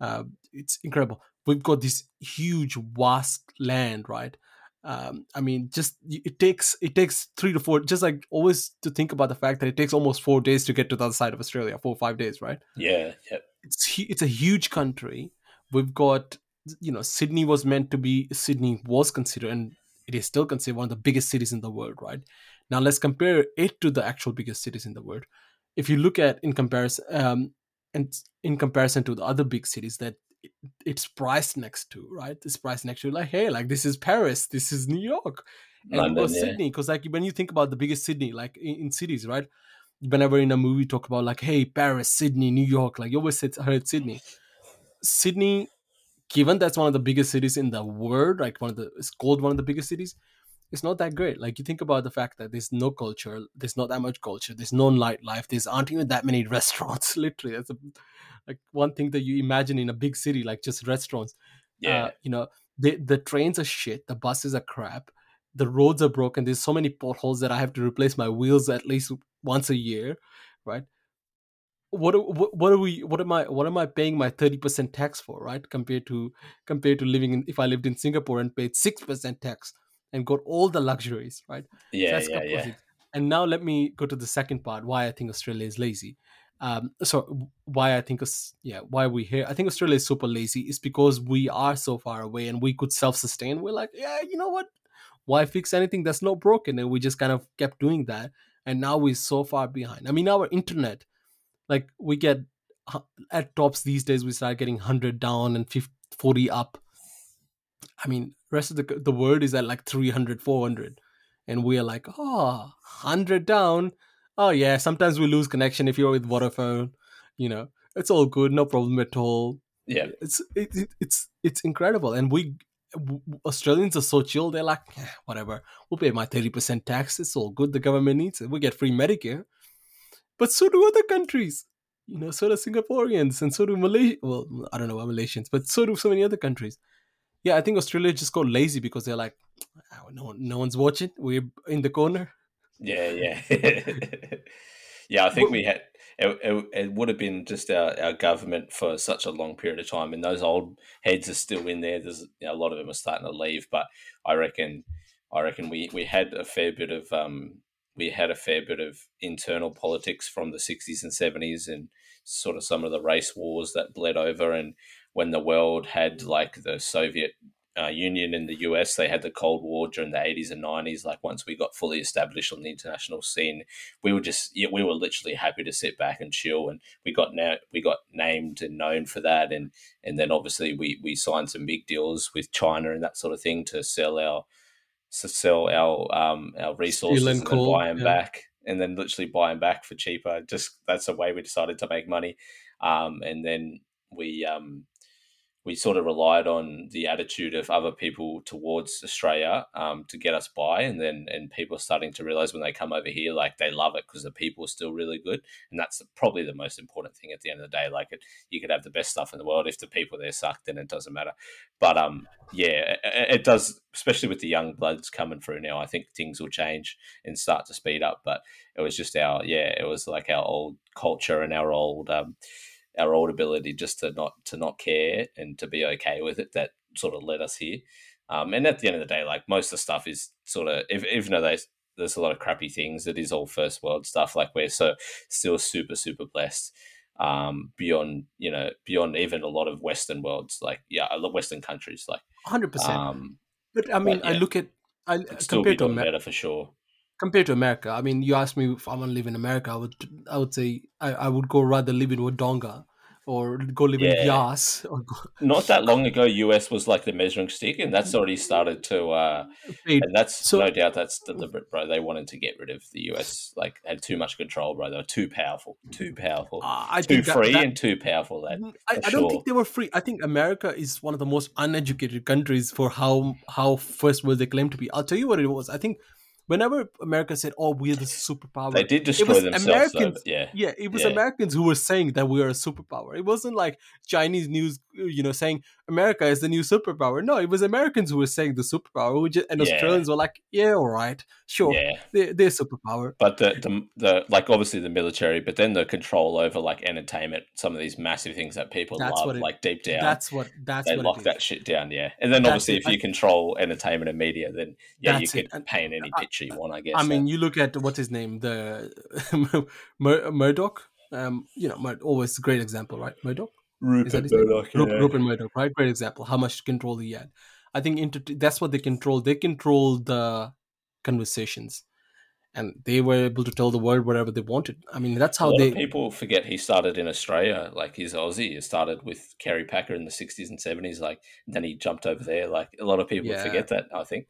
uh, it's incredible. We've got this huge, vast land, right? Um, I mean, just it takes it takes three to four. Just like always to think about the fact that it takes almost four days to get to the other side of Australia, four or five days, right? Yeah, yeah. It's it's a huge country. We've got you know Sydney was meant to be Sydney was considered and it is still considered one of the biggest cities in the world, right? Now let's compare it to the actual biggest cities in the world. If you look at in comparison, um, and in comparison to the other big cities that it's priced next to, right? It's priced next to like, hey, like this is Paris, this is New York, and London, yeah. Sydney. Because like when you think about the biggest Sydney, like in, in, cities, right? Whenever in a movie talk about like, hey, Paris, Sydney, New York, like you always said, I heard Sydney. Sydney, given that's one of the biggest cities in the world, like one of the it's called one of the biggest cities, it's not that great. Like you think about the fact that there's no culture, there's not that much culture, there's no nightlife, there's aren't even that many restaurants. Literally, that's a like one thing that you imagine in a big city, like just restaurants. Yeah, uh, you know, the the trains are shit, the buses are crap, the roads are broken. There's so many potholes that I have to replace my wheels at least once a year, right? What, what what are we what am I what am I paying my 30% tax for right compared to compared to living in if I lived in Singapore and paid 6% tax and got all the luxuries right yeah so yeah, yeah. and now let me go to the second part why I think Australia is lazy um, so why I think yeah why we here I think Australia is super lazy is because we are so far away and we could self sustain. We're like yeah you know what why fix anything that's not broken and we just kind of kept doing that and now we're so far behind. I mean our internet like we get at tops these days we start getting 100 down and 50, 40 up i mean rest of the the world is at like 300 400 and we are like oh 100 down oh yeah, sometimes we lose connection if you're with Vodafone. You know, it's all good, no problem at all. Yeah, it's it, it, it's it's incredible, and we Australians are so chill. They're like, eh, whatever, we'll pay my thirty percent tax. It's all good. The government needs it. We get free Medicare, but so do other countries. You know, so do Singaporeans, and so do Malaysia. Well, I don't know about Malaysians, but so do so many other countries. Yeah, I think Australia just got lazy because they're like, oh, no, no one's watching. We're in the corner. Yeah, yeah, yeah. I think we had it, it, it, would have been just our, our government for such a long period of time, and those old heads are still in there. There's you know, a lot of them are starting to leave, but I reckon, I reckon we we had a fair bit of um we had a fair bit of internal politics from the sixties and seventies, and sort of some of the race wars that bled over, and when the world had like the Soviet uh, Union in the US, they had the Cold War during the 80s and 90s. Like once we got fully established on the international scene, we were just yeah, we were literally happy to sit back and chill. And we got now we got named and known for that. And and then obviously we we signed some big deals with China and that sort of thing to sell our to sell our um our resources and, and buy them yeah. back. And then literally buy them back for cheaper. Just that's the way we decided to make money. Um, and then we um, we sort of relied on the attitude of other people towards Australia um, to get us by, and then and people starting to realize when they come over here, like they love it because the people are still really good, and that's probably the most important thing at the end of the day. Like it, you could have the best stuff in the world if the people there suck, then it doesn't matter. But um, yeah, it, it does, especially with the young bloods coming through now. I think things will change and start to speed up. But it was just our yeah, it was like our old culture and our old um our old ability just to not to not care and to be okay with it that sort of led us here. Um, and at the end of the day, like most of the stuff is sort of if, even though there's there's a lot of crappy things, it is all first world stuff. Like we're so still super super blessed. um, beyond you know beyond even a lot of Western worlds, like yeah, a lot of Western countries, like hundred percent. um, But I mean, but I look at I could still be compared to America. better for sure. Compared to America, I mean, you ask me if I want to live in America, I would I would say I, I would go rather live in Wodonga or go live in Yeah, Yass or go, not that long ago, US was like the measuring stick, and that's already started to. Uh, and that's so no doubt that's deliberate, bro. They wanted to get rid of the US, like had too much control, bro. They were too powerful, too powerful, uh, I too think that, free, that and too powerful. That Mm, I, I don't think they were free. I think America is one of the most uneducated countries for how how first world they claim to be. I'll tell you what it was. I think whenever America said, "Oh, we're the superpower," They superpower," did destroy themselves, though. Americans. But yeah, Yeah, it was yeah, Americans who were saying that we are a superpower. It wasn't like Chinese news, you know, saying America is the new superpower. No, it was Americans who were saying the superpower, which, and yeah, Australians were like, "Yeah, all right, sure, yeah. they're, they're superpower." But the, the the like obviously the military, but then the control over like entertainment, some of these massive things that people That's love, it. like deep down, That's what. That's they what lock that shit down. Yeah, and then That's obviously it. if I, you control entertainment and media, then yeah, you could paint any I, picture you want, I I guess. So mean, you look at what's his name, the Mur- Murdoch. Um, you know, Mur- always a great example, right? Murdoch Rupert his name? Murdoch, Rup- yeah, Rupert Murdoch, right? Great example. How much control he had. I think inter- that's what they control. They control the conversations, and they were able to tell the world whatever they wanted. I mean, that's a how they. people forget he started in Australia. Like he's Aussie. He started with Kerry Packer in the sixties and seventies. Like then he jumped over there. Like a lot of people Yeah, forget that. I think.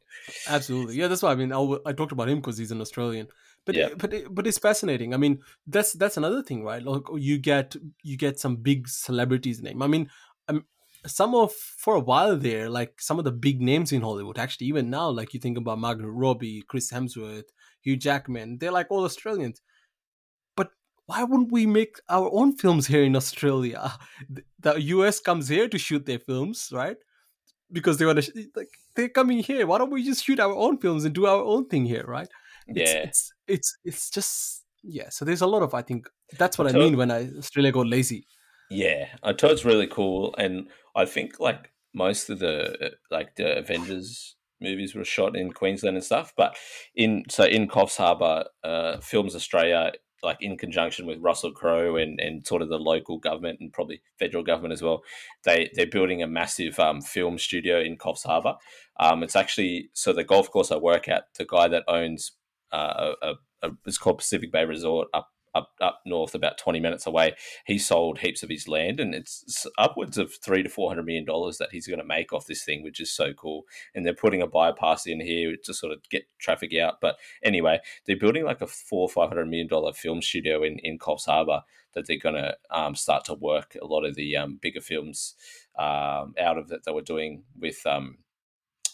absolutely. Yeah, that's why I mean. I talked about him because he's an Australian. But Yeah, but but it's fascinating. I mean, that's that's another thing, right? Like you get you get some big celebrities name. I mean, um, some of for a while there, like some of the big names in Hollywood. Actually, even now, like you think about Margaret Robbie, Chris Hemsworth, Hugh Jackman, they're like all Australians. But why wouldn't we make our own films here in Australia? The US comes here to shoot their films, right? Because they want to like they're coming here. Why don't we just shoot our own films and do our own thing here, right? It's yeah. it's it's it's just yeah. So there's a lot of I think that's what I tell mean when I Australia go lazy. Yeah, I thought it's really cool, and I think like most of the uh, like the Avengers movies were shot in Queensland and stuff. But in so in Coffs Harbour, uh, Films Australia, like in conjunction with Russell Crowe and, and sort of the local government and probably federal government as well, they they're building a massive um, film studio in Coffs Harbour. Um, it's actually so the golf course I work at, the guy that owns uh, a, a, it's called Pacific Bay Resort up. Up, up north, about twenty minutes away, he sold heaps of his land, and it's, upwards of three to four hundred million dollars that he's going to make off this thing, which is so cool. And they're putting a bypass in here to sort of get traffic out. But anyway, they're building like a four five hundred million dollar film studio in in Coffs Harbour that they're going to um, start to work a lot of the um, bigger films um, out of that they were doing with. Um,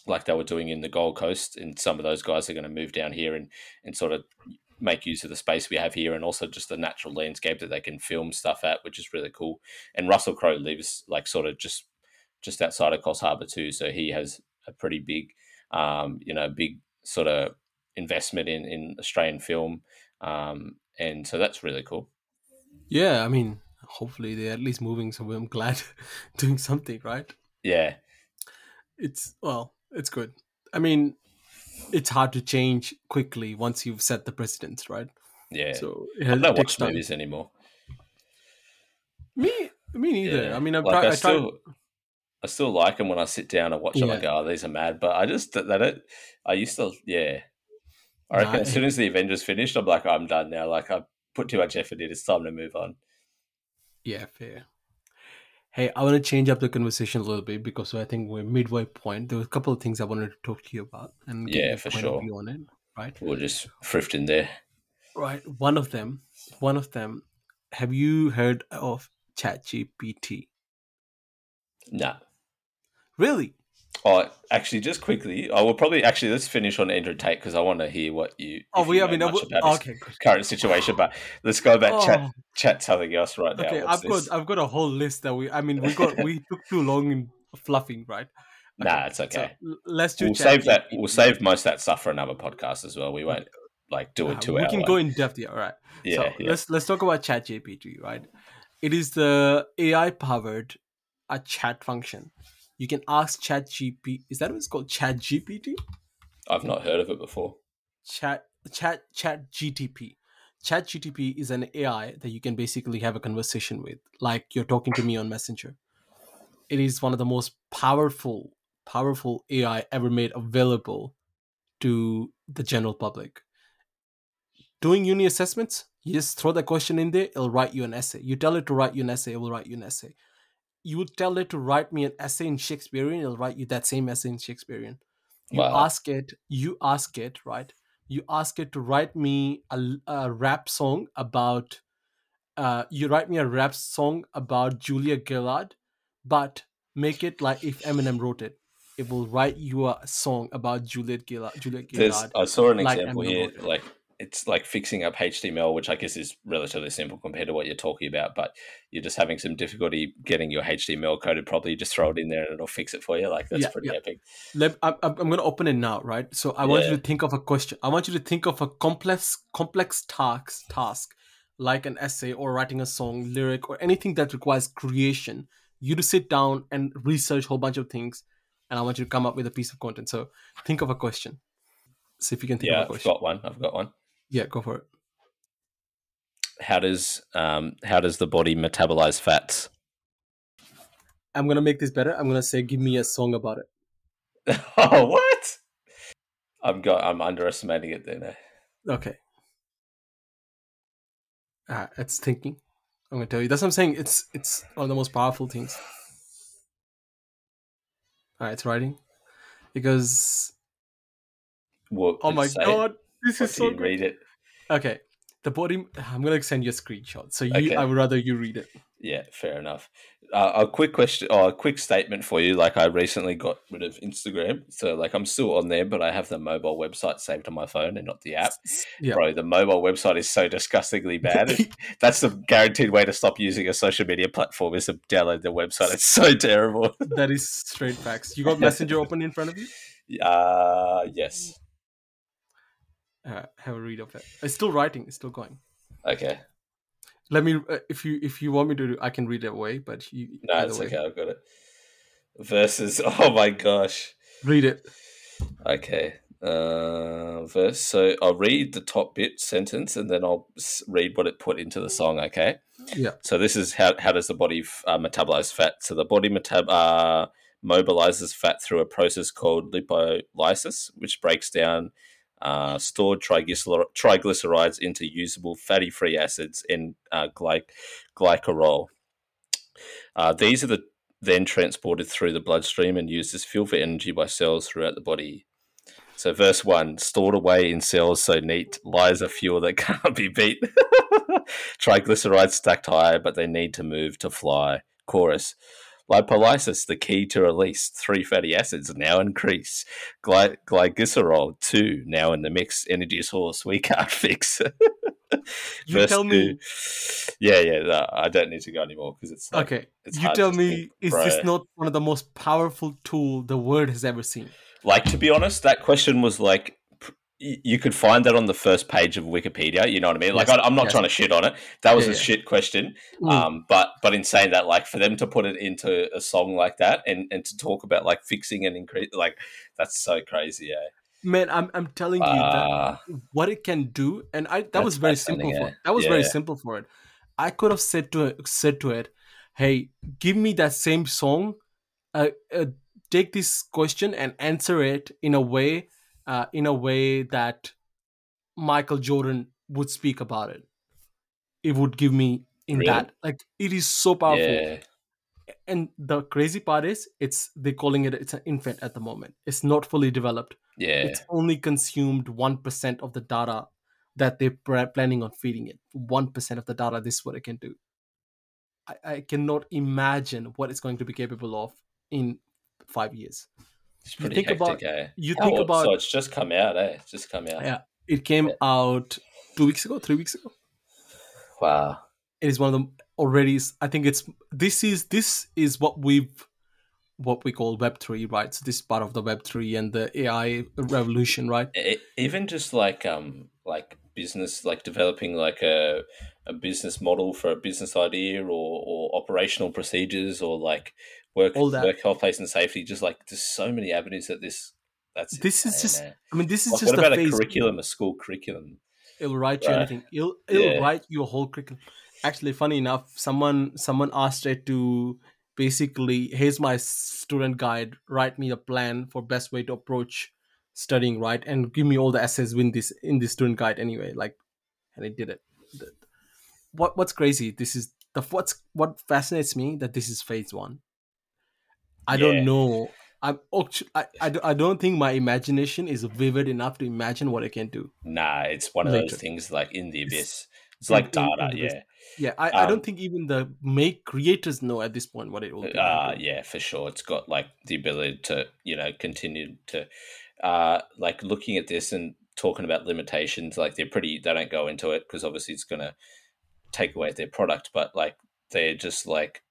like they were doing in the Gold Coast, and some of those guys are going to move down here and, and sort of make use of the space we have here and also just the natural landscape that they can film stuff at, which is really cool. And Russell Crowe lives like sort of just just outside of Coffs Harbour too, so he has a pretty big, um, you know, big sort of investment in in Australian film, um, and so that's really cool. Yeah, I mean, hopefully they're at least moving somewhere. I'm glad doing something, right? Yeah, It's well, it's good. I mean, it's hard to change quickly once you've set the precedents, right? yeah. So it, I don't watch time. movies anymore. Me, me neither. Yeah, I mean, I'm like try, I I try. still I still like them when I sit down and watch them. Like, Yeah, oh, these are mad. But I just they don't. I used to, yeah. I reckon as soon as the Avengers finished, I'm like, I'm done now. Like I put too much effort in. It's time to move on. yeah, fair. Hey, I want to change up the conversation a little bit because I think we're midway point. There were a couple of things I wanted to talk to you about and get Yeah, your for point of sure. view on it. Right, We'll just thrift in there. right. One of them, one of them. Have you heard of ChatGPT? Nah. Really? Oh, actually, just quickly, I will probably actually let's finish on Andrew Tate because I want to hear what you. Oh, we you I mean, much w- about his okay, good. current situation. But let's go back. Chat, Oh, chat something else right now. okay. I've got this? I've got a whole list that we. I mean, we got we took too long in fluffing, right? Okay, Nah, it's okay. l- let's do We'll save that. We'll save most of that stuff for another podcast as well. We won't like do uh, two we hour can go in depth here. All right. So Yeah, yeah. let's let's talk about ChatGPT, right? It is the AI powered a chat function. You can ask Chat ChatGPT. Is that what it's called? ChatGPT? I've not heard of it before. Chat chat chat GTP. ChatGTP is an AI that you can basically have a conversation with, like you're talking to me on Messenger. It is one of the most powerful, powerful AI ever made available to the general public. Doing uni assessments, you just throw that question in there, it'll write you an essay. You tell it to write you an essay, it will write you an essay. You would tell it to write me an essay in Shakespearean, it'll write you that same essay in Shakespearean. You Wow. ask it, you ask it, right? You ask it to write me a, a rap song about, uh, you write me a rap song about Julia Gillard, but make it like if Eminem wrote it. It will write you a song about Juliet Gillard. Juliet There's, Gillard. I saw an like example Eminem here, like it's like fixing up HTML, which I guess is relatively simple compared to what you're talking about, but you're just having some difficulty getting your HTML coded properly. Just throw it in there and it'll fix it for you. Like that's Yeah, pretty yeah. epic. Let, I'm, I'm going to open it now, right? So I want you to think of a question. I want you to think of a complex complex task task like an essay or writing a song, lyric, or anything that requires creation. You to sit down and research a whole bunch of things, and I want you to come up with a piece of content. So think of a question. See if you can think Yeah, of a I've got one. I've got one. Yeah, go for it. How does um how does the body metabolize fats? I'm gonna make this better. I'm gonna say, give me a song about it. oh, what? I'm got. I'm underestimating it then. eh? Okay. Ah, it's thinking. I'm gonna tell you. That's what I'm saying. It's it's one of the most powerful things. All right, it's writing because What, oh did my it god, this is so you good. read it? Okay, the body. I'm gonna send you a screenshot. So you, Okay. I would rather you read it. Yeah, fair enough. Uh, a quick question, or a quick statement for you. Like, I recently got rid of Instagram, so like I'm still on there, but I have the mobile website saved on my phone and not the app. Yeah. Bro, the mobile website is so disgustingly bad. That's the guaranteed way to stop using a social media platform is to download the website. It's so terrible. that is straight facts. You got Messenger open in front of you. Uh yes. Uh, have a read of it. It's still writing. It's still going. Okay. Let me. Uh, if you if you want me to, I can read it away. But you. No, it's way. okay. I've got it. Versus. Oh my gosh. Read it. Okay. Uh, verse. So I'll read the top bit sentence and then I'll read what it put into the song. Okay. Yeah. So this is how how does the body uh, metabolize fat? So the body metab uh, mobilizes fat through a process called lipolysis, which breaks down uh, stored triglycer- triglycerides into usable fatty-free acids and uh, gly- glycerol. Uh, these are the then transported through the bloodstream and used as fuel for energy by cells throughout the body. So, verse one: stored away in cells so neat lies a fuel that can't be beat. Triglycerides stacked high, but they need to move to fly. Chorus: lipolysis, the key to release. Three fatty acids now increase. Gly- glycerol, two now in the mix. Energy source we can't fix. You Verse tell me. two. Yeah, yeah. No, I don't need to go anymore because it's like, Okay. it's You tell me. is bro. this not one of the most powerful tool the world has ever seen? like to be honest that question was like you could find that on the first page of wikipedia you know what i mean like Yes, I, i'm not yes. trying to shit on it that was Yeah, a yeah. shit question Mm. um but but in saying that like for them to put it into a song like that and and to talk about like fixing and increase like that's so crazy yeah Man, I'm I'm telling you that uh, what it can do, and I that was very simple for eh? it. That was very simple for it. I could have said to it, said to it, "Hey, give me that same song. Uh, uh, take this question and answer it in a way, uh, in a way that Michael Jordan would speak about it. It would give me in Really? that like it is so powerful. yeah And the crazy part is, it's they're calling it it's an infant at the moment. It's not fully developed yeah it's only consumed 1% of the data that they're planning on feeding it 1% of the data this is what it can do I, I cannot imagine what it's going to be capable of in five years it's you pretty think hectic about- eh? you think old- about so it's just come out eh it's just come out Yeah. it came Yeah. out two weeks ago three weeks ago wow it is one of them already i think it's this is this is what we've what we call web 3 right so this is part of the web 3 and the ai revolution right E- even just like um like business like developing like a a business model for a business idea or, or operational procedures or like work All that. work health place and safety just like there's so many avenues that this that's This is just- i mean this is Like, just what about a phase curriculum a school curriculum It'll write you Right. anything. It'll it'll Yeah. write you a whole curriculum. Actually, funny enough, someone someone asked it to basically here's my student guide. Write me a plan for best way to approach studying, right? And give me all the essays in this in this student guide anyway. Like, and it did it. What what's crazy? This is the what's what fascinates me that this is phase one. I Yeah. don't know. I'm I, I, don't- I don't think my imagination is vivid enough to imagine what I can do. Nah, it's one of Later. those things like in the abyss. It's in- like data, yeah. Yeah, I, I Um, don't think even the make creators know at this point what it will be. Uh, yeah, for sure. It's got like the ability to, you know, continue to, uh, like looking at this and talking about limitations. Like they're pretty, they don't go into it because obviously it's going to take away their product, but like they're just like,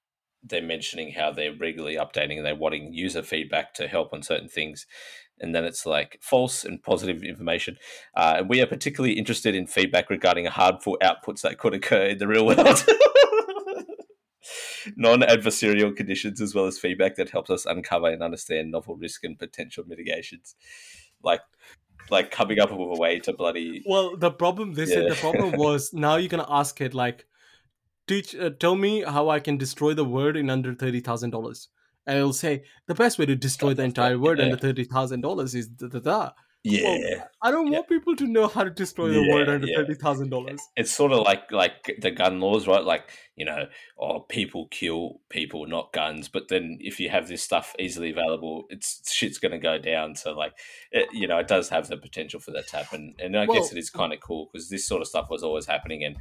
they're mentioning how they're regularly updating and they're wanting user feedback to help on certain things. And then it's like false and positive information. Uh, and we are particularly interested in feedback regarding harmful outputs that could occur in the real world. Non adversarial conditions, as well as feedback that helps us uncover and understand novel risk and potential mitigations. Like, like coming up with a way to bloody. Well, the problem they said Yeah. the problem was now you're gonna ask it like, teach, uh, tell me how I can destroy the word in under thirty thousand dollars, and it'll say the best way to destroy the entire word Yeah. under thirty thousand dollars is da da da. Yeah. I don't Yeah. want people to know how to destroy the Yeah, word under yeah. thirty thousand dollars. it's sort of like like the gun laws, right? Like you know, oh, people kill people, not guns. But then if you have this stuff easily available, it's shit's going to go down. So like, it, you know, it does have the potential for that to happen, and I guess it is kind of cool because this sort of stuff was always happening, and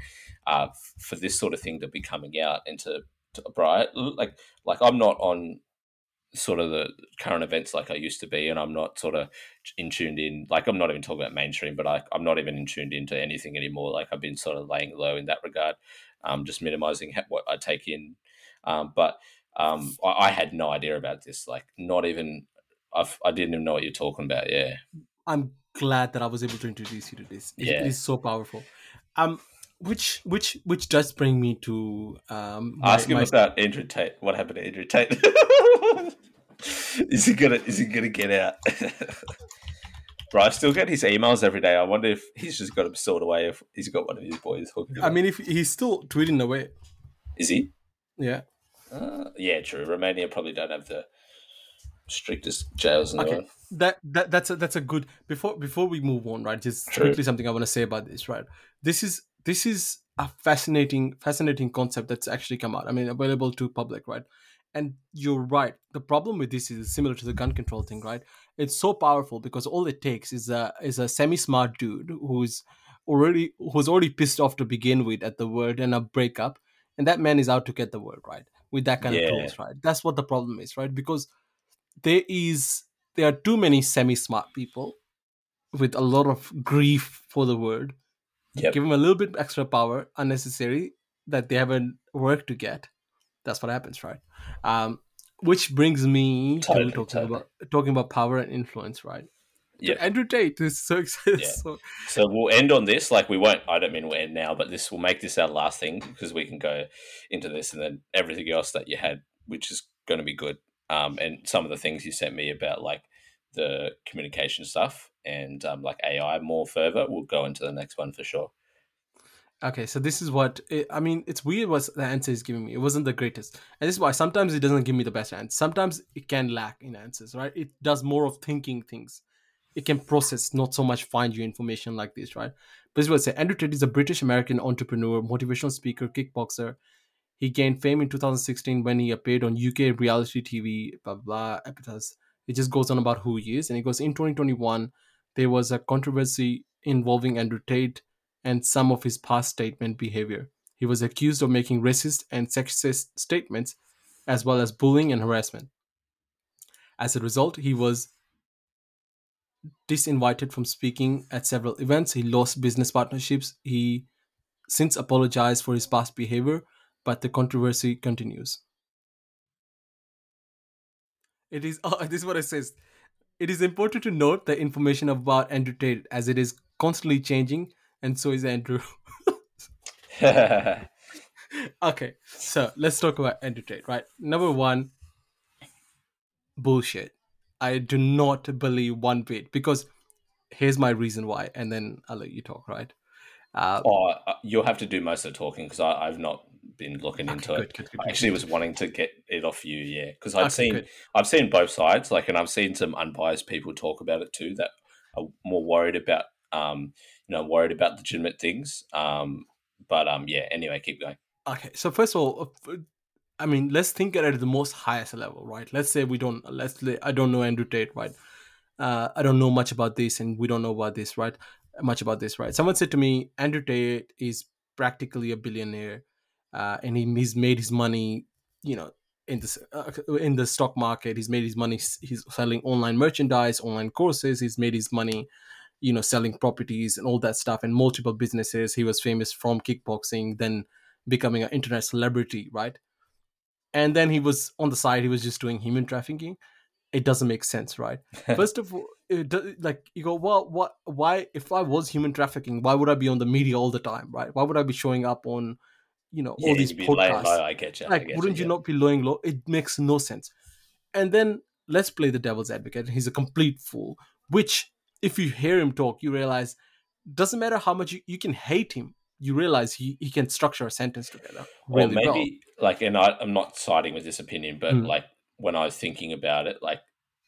uh, for this sort of thing to be coming out into to, right, like like I'm not on sort of the current events like I used to be, and I'm not sort of in tuned in. Like I'm not even talking about mainstream, but I, I'm not even in tuned into anything anymore. Like I've been sort of laying low in that regard, um, just minimizing what I take in. Um, but um, I, I had no idea about this. Like not even I've, I didn't even know what you're talking about. Yeah, I'm glad that I was able to introduce you to this. It- Yeah. it is so powerful. Um, which which which does bring me to um my, ask him my- about Andrew Tate. What happened to Andrew Tate? is he gonna Is he gonna get out? I still get his emails every day. I wonder if he's just got him stored away. If he's got one of his boys hooking. I mean, if he's still tweeting away, is he? yeah. Uh, yeah, true. Romania probably don't have the strictest jails in the world. That that that's a that's a good before before we move on, right? Just True. quickly something I want to say about this, right? This is this is a fascinating fascinating concept that's actually come out. I mean, available to public, right? And you're right. The problem with this is similar to the gun control thing, right? It's so powerful because all it takes is a is a semi smart dude who's already who's already pissed off to begin with at the word and a breakup, and that man is out to get the word right with that kind Yeah. of tools, right? That's what the problem is, right? Because there is there are too many semi-smart people with a lot of grief for the word Yep. give them a little bit extra power unnecessary that they haven't worked to get that's what happens right um which brings me Totally, to talking totally. about talking about power and influence right Yeah. andrew tate is so excited Yeah. so So we'll end on this. Like we won't. I don't mean we'll end now, but this will make this our last thing because we can go into this and then everything else that you had, which is going to be good. Um, and some of the things you sent me about like the communication stuff and um, like AI more further, we'll go into the next one for sure. Okay, so this is what it, I mean. It's weird what the answer is giving me. It wasn't the greatest, and this is why sometimes it doesn't give me the best answer. Sometimes it can lack in answers, right? It does more of thinking things. It can process, not so much find you information like this, right? But this it says. Andrew Tate is a British American entrepreneur, motivational speaker, kickboxer. He gained fame in 2016 when he appeared on UK reality TV, blah blah. blah it just goes on about who he is, and it goes in 2021. There was a controversy involving Andrew Tate and some of his past statement behavior. He was accused of making racist and sexist statements, as well as bullying and harassment. As a result, he was disinvited from speaking at several events. He lost business partnerships. He since apologized for his past behavior, but the controversy continues. It is oh, this is what it says. It is important to note the information about Andrew Tate as it is constantly changing, and so is Andrew. okay, so let's talk about Andrew Tate, right? Number one, bullshit. I do not believe one bit because here's my reason why, and then I'll let you talk, right? Uh, oh, uh, you'll have to do most of the talking because I've not been looking okay, into good, it. good, good, I actually was wanting to get it off you, yeah, because I'd Okay, seen. I've seen both sides, like, and I've seen some unbiased people talk about it too that are more worried about, um, you know, worried about legitimate things. Um, but um, yeah. Anyway, keep going. Okay, so first of all, I mean, let's think at the most highest level, right? Let's say we don't, let's, I don't know Andrew Tate, right? Uh, I don't know much about this, and we don't know about this, right? Much about this, right? Someone said to me, Andrew Tate is practically a billionaire, uh, and he, he's made his money, you know, in the uh, in the stock market. He's made his money. He's selling online merchandise, online courses. He's made his money you know selling properties and all that stuff and multiple businesses he was famous from kickboxing then becoming an internet celebrity right and then he was on the side he was just doing human trafficking it doesn't make sense right first of all like you go well what why if i was human trafficking why would i be on the media all the time right why would i be showing up on you know yeah, all these be podcasts get you. Like wouldn't you, you yeah. not be laying low it makes no sense and then let's play the devil's advocate he's a complete fool which if you hear him talk you realize doesn't matter how much you, you can hate him you realize he, he can structure a sentence together really well maybe like and I, i'm not siding with this opinion but Mm. like when i was thinking about it like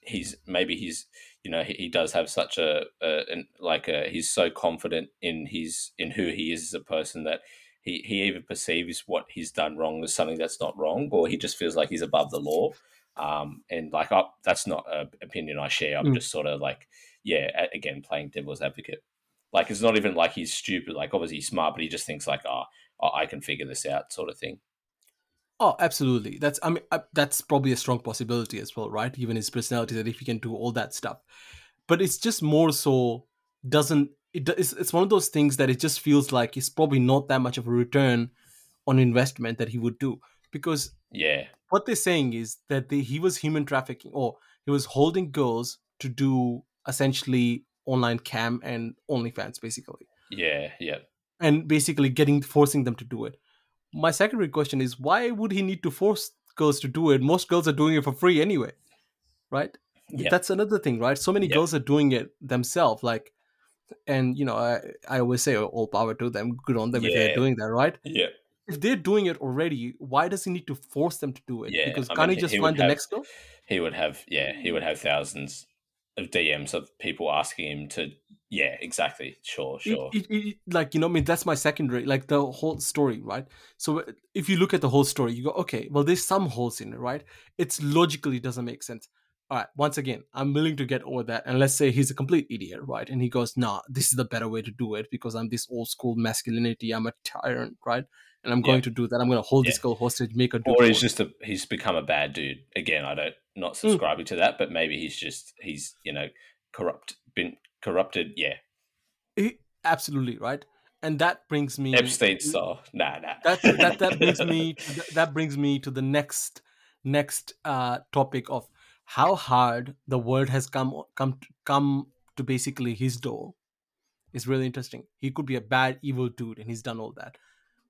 he's maybe he's you know he, he does have such a, a an, like a he's so confident in his in who he is as a person that he he either perceives what he's done wrong as something that's not wrong or he just feels like he's above the law um and like I, that's not an opinion i share i'm Mm. just sort of like yeah again playing devil's advocate like it's not even like he's stupid like obviously he's smart but he just thinks like oh I can figure this out, sort of thing. Oh, absolutely. That's I mean uh, that's probably a strong possibility as well, right? Given his personality, that if he can do all that stuff, but it's just more so doesn't it? It's, it's one of those things that it just feels like it's probably not that much of a return on investment that he would do because Yeah, what they're saying is that they, he was human trafficking or he was holding girls to do essentially online cam and OnlyFans basically, yeah, yeah, and basically getting forcing them to do it. My secondary question is why would he need to force girls to do it? Most girls are doing it for free anyway, right? yeah. That's another thing, right? So many Yep. girls are doing it themselves, like, and you know, I, I always say all power to them, good on them if they're doing that, right? yeah. If they're doing it already, why does he need to force them to do it? Yeah, because I can't mean, he just find the have- next girl? He would have, yeah, he would have thousands of DMs of people asking him to, yeah, exactly, sure, sure, It, it, like you know, I mean, that's my secondary, like the whole story, right? So uh, if you look at the whole story, you go, okay, well, there's some holes in it, right? It's logically doesn't make sense. All right, once again, I'm willing to get over that, and let's say he's a complete idiot, right? And he goes, nah, this is the better way to do it because I'm this old school masculinity, I'm a tyrant, right? And I'm Yeah. going to do that. I'm going to hold this Yeah. girl hostage, make her do. or he's just a he's become a bad dude again. I don't not subscribing to that, but maybe he's just he's you know corrupt, been corrupted, yeah, He- absolutely right, and that brings me Epstein style, nah, nah. that that that brings me that brings me to the next next uh topic of how hard the world has come come come to basically his door is really interesting. He could be a bad evil dude and he's done all that.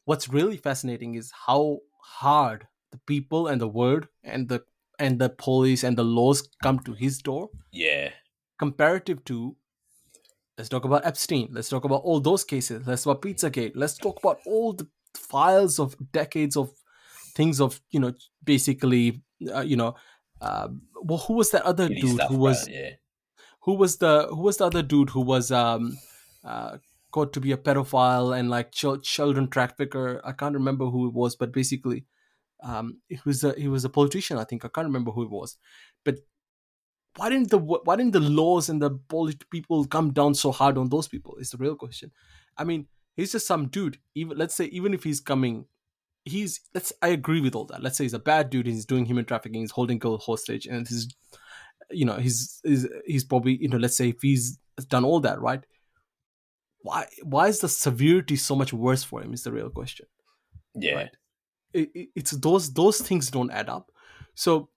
What's really fascinating is how hard the people and the world and the and the police and the laws come to his door yeah, comparative to let's talk about Epstein, let's talk about all those cases, let's talk about Pizzagate, let's talk about all the files of decades of things of you know basically uh, you know uh, well who was that other dude who was yeah, who was the who was the other dude who was um uh caught to be a pedophile and like ch- children trafficker? I can't remember who it was but basically um he was a he was a politician i think. I can't remember who it was. But why didn't the why didn't the laws and the polit- people come down so hard on those people is the real question. I mean he's just some dude. Even let's say even if he's coming he's let's i agree with all that. Let's say he's a bad dude and he's doing human trafficking he's holding girl hostage and he's you know he's he's, he's probably you know let's say if he's done all that right? Why why is the severity so much worse for him is the real question yeah, right? It, it- it's those those things don't add up. So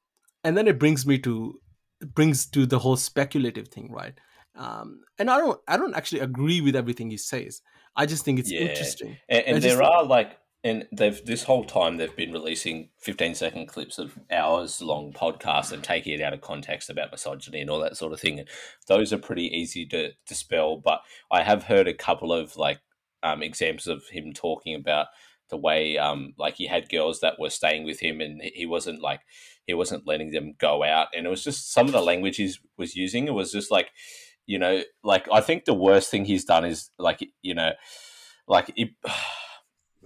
and then it brings me to it brings to the whole speculative thing right? Um and i don't i don't actually agree with everything he says. I just think it's Yeah. interesting. And, and there think- are like, and they've this whole time they've been releasing fifteen second clips of hours long podcasts and taking it out of context about misogyny and all that sort of thing. And those are pretty easy to dispel. But I have heard a couple of like um, examples of him talking about the way um like he had girls that were staying with him and he wasn't like he wasn't letting them go out and it was just some of the language he was using it was just like you know like i think the worst thing he's done is like you know like it,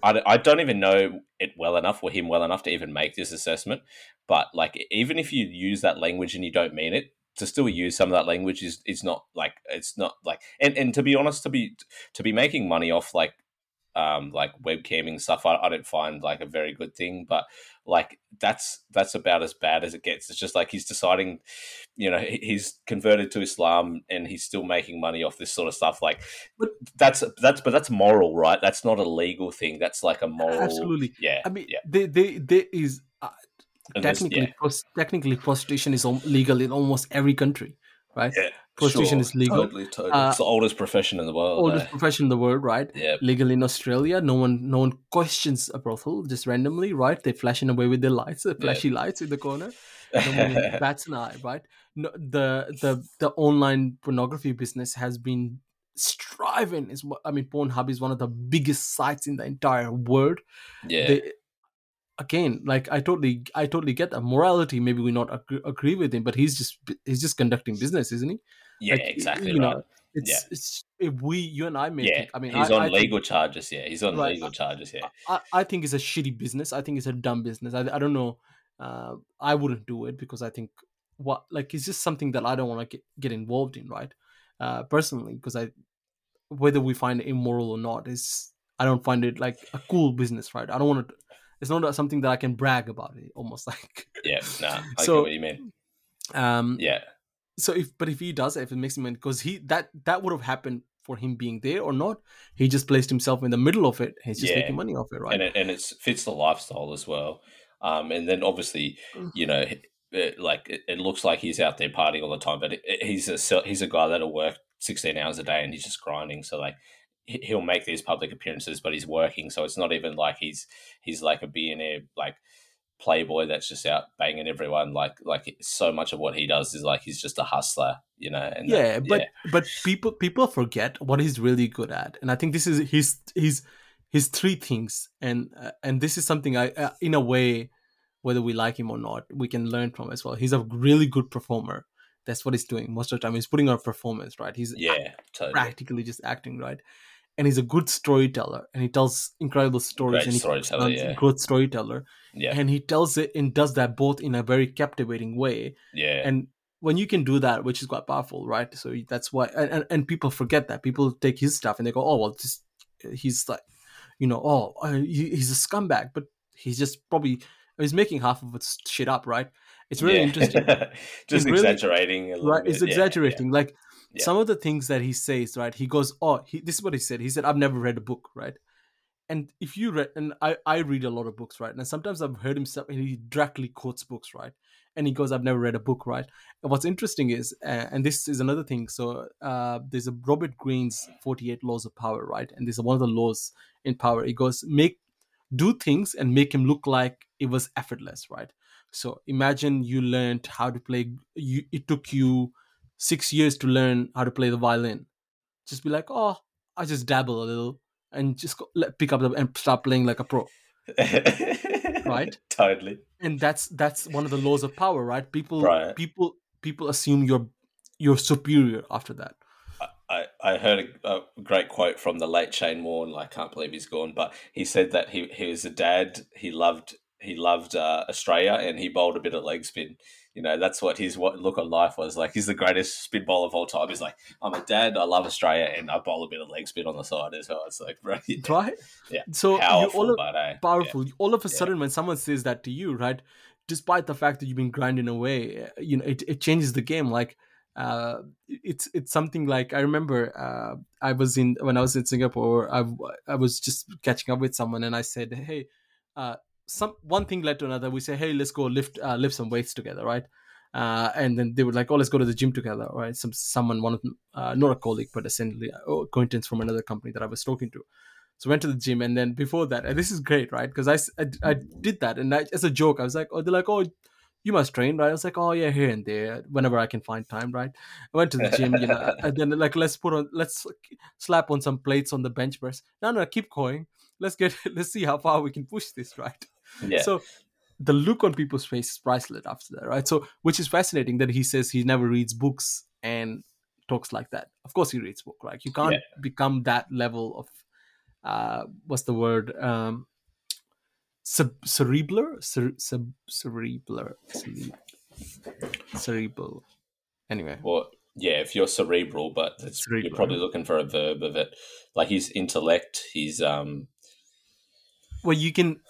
I, don't even know it well enough or him well enough to even make this assessment but like even if you use that language and you don't mean it to still use some of that language is is not like it's not like and, and to be honest to be to be making money off like um, like webcamming stuff, I, I don't find like a very good thing. But like that's that's about as bad as it gets. It's just like he's deciding, you know, he's converted to Islam and he's still making money off this sort of stuff. Like, but that's that's but that's moral, right? That's not a legal thing. That's like a moral. Absolutely. Yeah. I mean, yeah. There, there, there is uh, technically yeah. technically prostitution is legal in almost every country, right? Yeah prostitution sure, is legal. Totally, totally. Uh, it's the oldest profession in the world. Oldest eh? profession in the world, right? Yeah. Legal in Australia. No one, no one questions a brothel just randomly, right? They're flashing away with their lights, the flashy yeah. lights in the corner. That's an eye, right? No, the the the online pornography business has been striving. Is I mean, Pornhub is one of the biggest sites in the entire world. Yeah. They, again like i totally i totally get that morality maybe we not agree, agree with him but he's just he's just conducting business isn't he yeah, like, exactly. You right. know, it's, yeah. it's if we, you and I make yeah. it. I mean, he's I, on I legal think, charges. Yeah, he's on right, legal charges. Yeah, I, I think it's a shitty business. I think it's a dumb business. I, I don't know. Uh, I wouldn't do it because I think what like it's just something that I don't want to get, get involved in, right? Uh, personally, because I whether we find it immoral or not is I don't find it like a cool business, right? I don't want to. It's not something that I can brag about. It almost like yeah, nah. I so, what you mean. Um, yeah so if but if he does it, if it makes him because he that that would have happened for him being there or not. He just placed himself in the middle of it. He's just yeah. making money off it, right? And it, and it fits the lifestyle as well. Um, and then obviously, mm. you know, it, like it, it, looks like he's out there partying all the time, but it, he's a he's a guy that'll work sixteen hours a day and he's just grinding. So like he'll make these public appearances, but he's working, so it's not even like he's he's like a billionaire like playboy that's just out banging everyone. Like like so much of what he does is like he's just a hustler you know and yeah that, but yeah. but people people forget what he's really good at and i think this is his his his three things and uh, and this is something i uh, in a way whether we like him or not we can learn from as well. He's a really good performer. That's what he's doing. Most of the time he's putting on a performance right? He's yeah totally. practically just acting right and he's a good storyteller and he tells incredible stories Great and he's storyteller, yeah. a good storyteller yeah. and he tells it and does that both in a very captivating way. Yeah. And when you can do that which is quite powerful right? So that's why and, and, people forget that. People take his stuff and they go oh well just he's like you know oh uh, he's a scumbag but he's just probably he's making half of it shit up right? It's really yeah. interesting. Just exaggerating really, right it's exaggerating. Like yeah. some of the things that he says, right? He goes, "Oh, he, this is what he said." He said, "I've never read a book, right?" And if you read, and I I read a lot of books, right? And sometimes I've heard him say, and he directly quotes books, right? And he goes, "I've never read a book, right?" And what's interesting is, uh, and this is another thing. So uh, there's a Robert Greene's 48 Laws of Power, right? And this is one of the laws in power. He goes, "Make do things and make him look like it was effortless, right?" So imagine you learned how to play. You it took you six years to learn how to play the violin. Just be like, oh, I just dabble a little and just go, pick up the, and start playing like a pro. right? Totally. And that's that's one of the laws of power, right? People right. people people assume you're you're superior after that. I, I heard a, a, great quote from the late Shane Warne. I can't believe he's gone, but he said that he, he was a dad. He loved he loved uh, Australia and he bowled a bit of leg spin you know, that's what his what look on life was like. He's the greatest spin bowler of all time. He's like, I'm a dad, I love Australia, and I bowl a bit of leg spin on the side as well. It's like, brilliant. right? Yeah. So powerful, all of, but, eh? powerful. Yeah. All of a sudden, yeah. when someone says that to you, right, despite the fact that you've been grinding away, you know, it, it changes the game. Like, uh, it's it's something like I remember uh, I was in when I was in Singapore. I I was just catching up with someone, and I said, "Hey, uh, some one thing led to another. We say, hey, let's go lift uh, lift some weights together, right? Uh, and then they were like, "Oh, let's go to the gym together." Right? Some someone, one of them, uh, not a colleague, but essentially a acquaintance from another company that I was talking to. So went to the gym, and then before that, and this is great, right? Because I, I, I did that, and I, as a joke, I was like, "Oh, they're like, oh, you must train, right? I was like, oh yeah, here and there, whenever I can find time, right? I went to the gym, you know, and then like let's put on, let's slap on some plates on the bench press. No, no, keep going. Let's get, let's see how far we can push this, right? Yeah. So the look on people's face is priceless after that, right? So which is fascinating that he says he never reads books and talks like that. Of course, he reads book, right? You can't Yeah. become that level of uh what's the word um sub cerebral Cer- sub cerebral cere- cerebral anyway Well, yeah, if you're cerebral, but it's, you're probably looking for a verb of it. Like his intellect, his um, well you can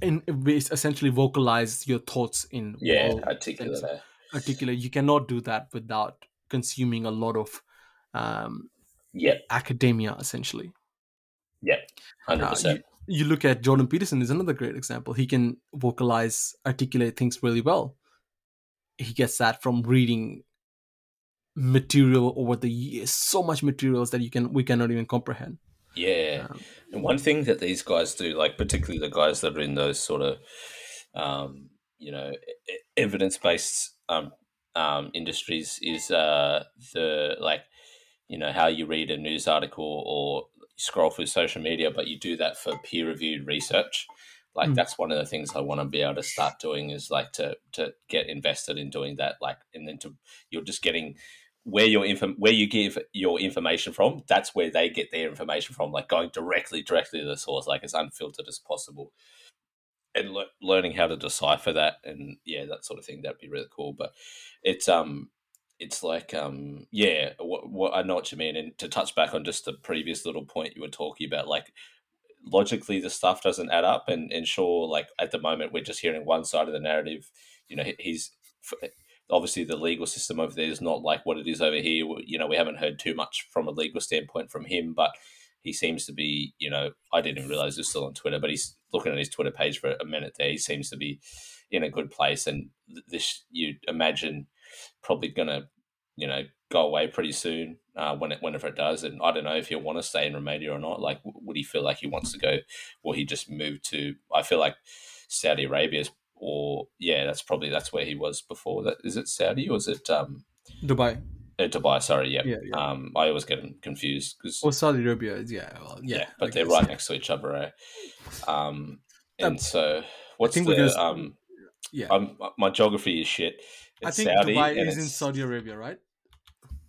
in essentially vocalize your thoughts in yeah, articulate. articulate you cannot do that without consuming a lot of um yeah academia essentially yep, hundred Uh, percent. you look at Jordan Peterson is another great example. He can vocalize, articulate things really well. He gets that from reading material over the years, so much materials that you can we cannot even comprehend. Yeah, Um, and one thing that these guys do, like particularly the guys that are in those sort of, um, you know, evidence based um, um, industries, is uh, the like, you know, how you read a news article or scroll through social media, but you do that for peer reviewed research. Like Mm. that's one of the things I want to be able to start doing is like to to get invested in doing that. Like, and then to you're just getting where your info where you give your information from that's where they get their information from like going directly directly to the source like as unfiltered as possible. And le- learning how to decipher that and yeah that sort of thing that'd be really cool. But it's um it's like um yeah what, what i know what you mean. And to touch back on just the previous little point you were talking about like logically the stuff doesn't add up. And and sure like at the moment we're just hearing one side of the narrative you know he's obviously the legal system over there is not like what it is over here. You know we haven't heard too much from a legal standpoint from him but he seems to be you know i didn't realize he was still on twitter but he's looking at his twitter page for a minute there. He seems to be in a good place and this you imagine probably gonna you know go away pretty soon uh, when it whenever it does and i don't know if he'll want to stay in romania or not. Like would he feel like he wants to go or he just moved to i feel like saudi arabia is or yeah that's probably that's where he was before that is it saudi or is it um Dubai. uh, dubai sorry yeah, Yeah, yeah. um i always get them confused because Or Saudi Arabia. is- Yeah, well, yeah, yeah. but they're right next to each other eh? um and Um, so what's think the because- um Yeah. I'm, my geography is shit I think Saudi Dubai is in Saudi Arabia, right?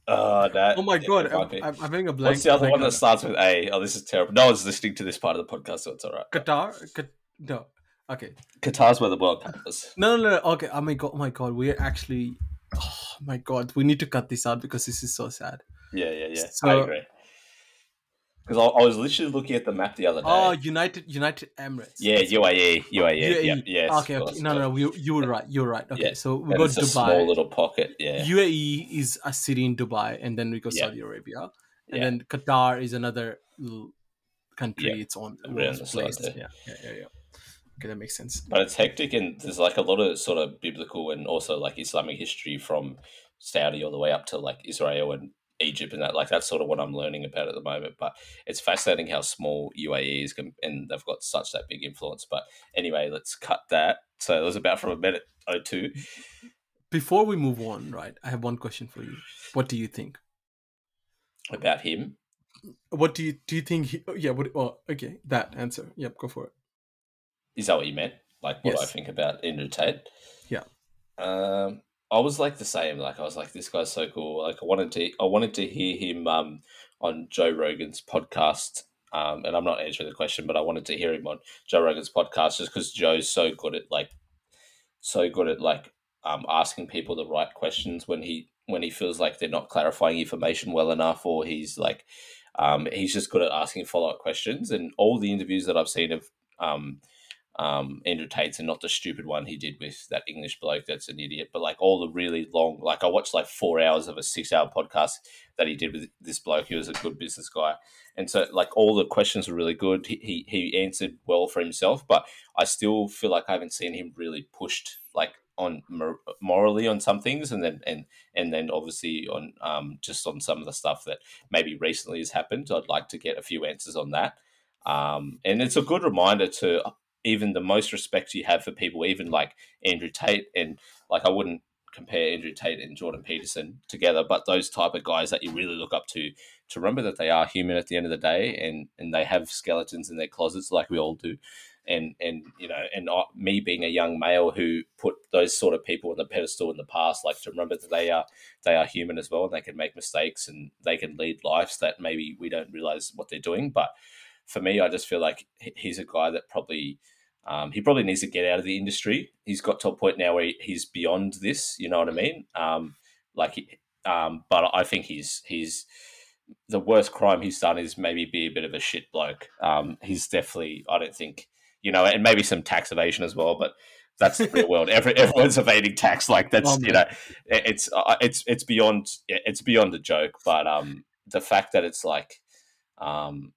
uh, that Oh my god, I'm. I'm having a blank. What's the other one on that starts with A? Oh, this is terrible. No one's listening to this part of the podcast, so it's all right. Qatar. Qat- no. Okay. Qatar's where the World Cup is. No, no, no. Okay. Oh my god. Oh my god. We're actually. Oh my god. We need to cut this out because this is so sad. Yeah, yeah, yeah. I agree. Because I, I was literally looking at the map the other oh, day. Oh, United United Emirates. yeah, UAE, UAE. UAE. Yep, yes. okay. Okay. No, no, no. You, you were right. You were right. Okay. Yeah. So we And got it's a Dubai. small little pocket. Yeah, UAE is a city in Dubai, and then we go Yeah. Saudi Arabia, and Yeah. then Qatar is another country. Yeah. It's on Right on the side Yeah, yeah, yeah, yeah. Okay, that makes sense. but it's hectic, and there's like a lot of sort of biblical and also like Islamic history from Saudi all the way up to like Israel and Egypt and that. Like that's sort of what I'm learning about at the moment. But it's fascinating how small UAE is, and they've got such that big influence. But anyway, let's cut that. So it was about from a minute oh two. Before we move on, right? I have one question for you. What do you think? about him. What do you do? You think? He, oh, yeah. What? Oh, okay. That answer. Yep. Go for it. Is that what you meant? Like what I think about Andrew Tate? Yeah. Um, I was like the same. Like I was like, this guy's so cool. Like I wanted to, I wanted to hear him um on Joe Rogan's podcast. Um, and I'm not answering the question, but I wanted to hear him on Joe Rogan's podcast just because Joe's so good at like, so good at like um asking people the right questions when he when he feels like they're not clarifying information well enough, or he's like, um, he's just good at asking follow up questions. And all the interviews that I've seen of um Andrew Tate's and not the stupid one he did with that English bloke that's an idiot, but like all the really long, like I watched like four hours of a six hour podcast that he did with this bloke. He was a good business guy. And so like all the questions were really good. He, he, he answered well for himself, but I still feel like I haven't seen him really pushed like on mor- morally on some things and then and and then obviously on um just on some of the stuff that maybe recently has happened i'd like to get a few answers on that um and it's a good reminder to even the most respect you have for people, even like Andrew Tate, and like I wouldn't compare Andrew Tate and Jordan Peterson together, but those type of guys that you really look up to, to remember that they are human at the end of the day, and and they have skeletons in their closets like we all do, and and you know, and I, me being a young male who put those sort of people on the pedestal in the past, like to remember that they are they are human as well, and they can make mistakes and they can lead lives that maybe we don't realize what they're doing, but for me, I just feel like he's a guy that probably um, he probably needs to get out of the industry. He's got to a point now where he's beyond this. You know what I mean? Um, like, um, but I think he's he's the worst crime he's done is maybe be a bit of a shit bloke. Um, he's definitely I don't think you know, and maybe some tax evasion as well, but. That's the real world. Every, everyone's evading tax. Like that's oh, you know, it's uh, it's it's beyond it's beyond a joke. But um, the fact that it's like, um,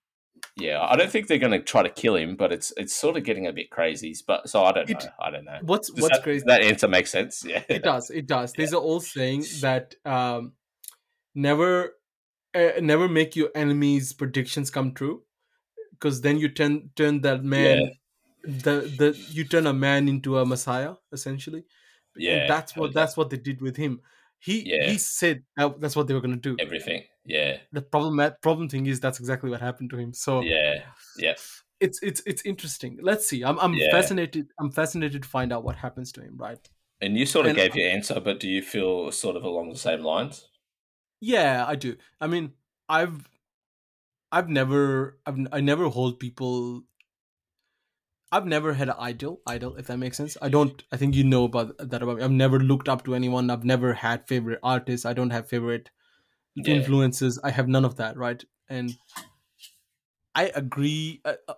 yeah, I don't think they're going to try to kill him, but it's it's sort of getting a bit crazy. But so I don't know. I don't know. What's does what's that, crazy? That answer makes sense. Yeah, it does. It does. There's yeah. an old saying that um, never uh, never make your enemies' predictions come true, because then you turn turn that man. Yeah. The the you turn a man into a messiah essentially. Yeah, and that's what that's what they did with him. He yeah. he said that, that's what they were going to do. Everything. Yeah. The problem problem thing is that's exactly what happened to him. So yeah, yeah. It's it's it's interesting. Let's see. I'm I'm yeah. fascinated. I'm fascinated to find out what happens to him. Right. And you sort of and, gave your answer, but do you feel sort of along the same lines? Yeah, I do. I mean, I've I've never I've I never hold people I've never had an idol, idol, if that makes sense. I don't. I think you know about that about me. I've never looked up to anyone. I've never had favorite artists. I don't have favorite yeah. influences. I have none of that, right? And I agree. Uh, uh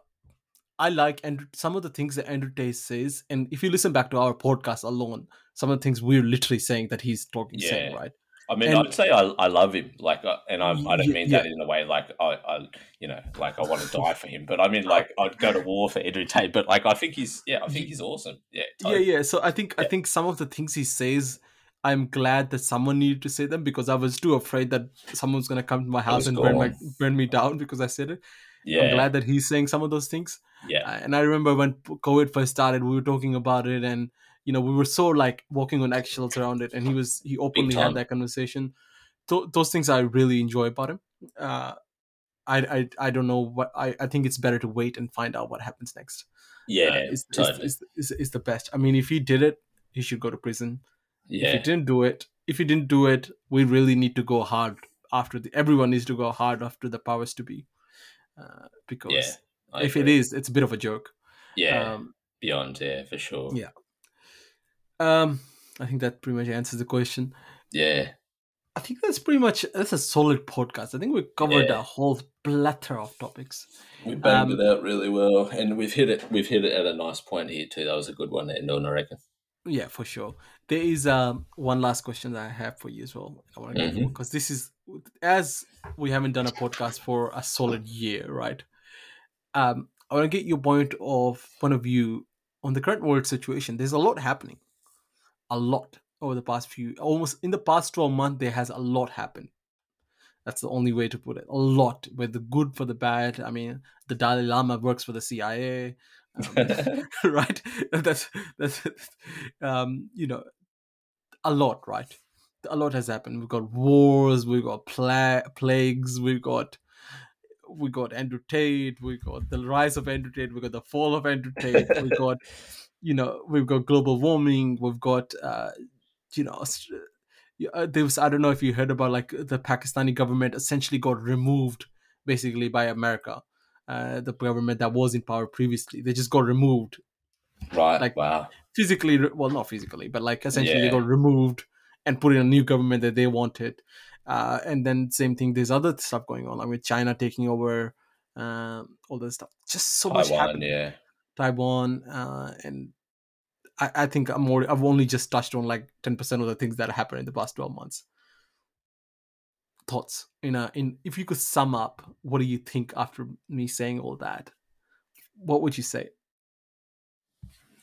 I like and some of the things that Andrew Tate says, and if you listen back to our podcast alone, some of the things we're literally saying that he's talking, yeah. saying, right? I mean, and, I'd say I, I love him, like, uh, and I, I don't mean yeah. that in a way like I, I, you know, like I want to die for him, but I mean like I'd go to war for Andrew Tate, but like I think he's, yeah, I think he's awesome, yeah, totally. yeah, yeah. So I think yeah. I think some of the things he says, I'm glad that someone needed to say them because I was too afraid that someone's gonna come to my house and burn my burn me down because I said it. Yeah, I'm glad that he's saying some of those things. Yeah, uh, and I remember when COVID first started, we were talking about it and you know we were so like walking on eggshells around it and he was he openly had that conversation th- those things I really enjoy about him. Uh, I, I I don't know what I, I think it's better to wait and find out what happens next. Yeah, uh, is, totally. is, is, is, is the best. I mean, if he did it, he should go to prison. Yeah. If you didn't do it, if you didn't do it, we really need to go hard after the. Everyone needs to go hard after the powers to be, uh, because yeah, if it is, it's a bit of a joke. Yeah, um, beyond yeah, for sure. Yeah. Um, I think that pretty much answers the question. Yeah. I think that's pretty much that's a solid podcast. I think we covered yeah. a whole plethora of topics. We banged um, it out really well, and we've hit it. We've hit it at a nice point here too. That was a good one to end on, I reckon. Yeah, for sure. There is um, one last question that I have for you as well. I want to mm-hmm. because this is as we haven't done a podcast for a solid year, right? Um, I want to get your point of point of view on the current world situation. There's a lot happening, a lot over the past few almost in the past 12 months there has a lot happened that's the only way to put it a lot with the good for the bad i mean the dalai lama works for the cia um, right? That's that's um you know a lot right? A lot has happened. We've got wars we've got pla- plagues we've got we got Andrew Tate, we got the rise of Andrew Tate, we got the fall of Andrew Tate, we got, you know, we've got global warming, we've got uh, you know uh, there was i don't know if you heard about like the pakistani government essentially got removed basically by america uh, the government that was in power previously. They just got removed. Right like wow. physically well not physically but like essentially yeah. they got removed and put in a new government that they wanted. Uh, and then same thing there's other stuff going on like with china taking over um, all this stuff. Just so Taiwan, much happening. yeah. Taiwan uh, and I, I think I'm more I've only just touched on like 10% of the things that happened in the past 12 months. Thoughts in a in if you could sum up, what do you think after me saying all that? What would you say?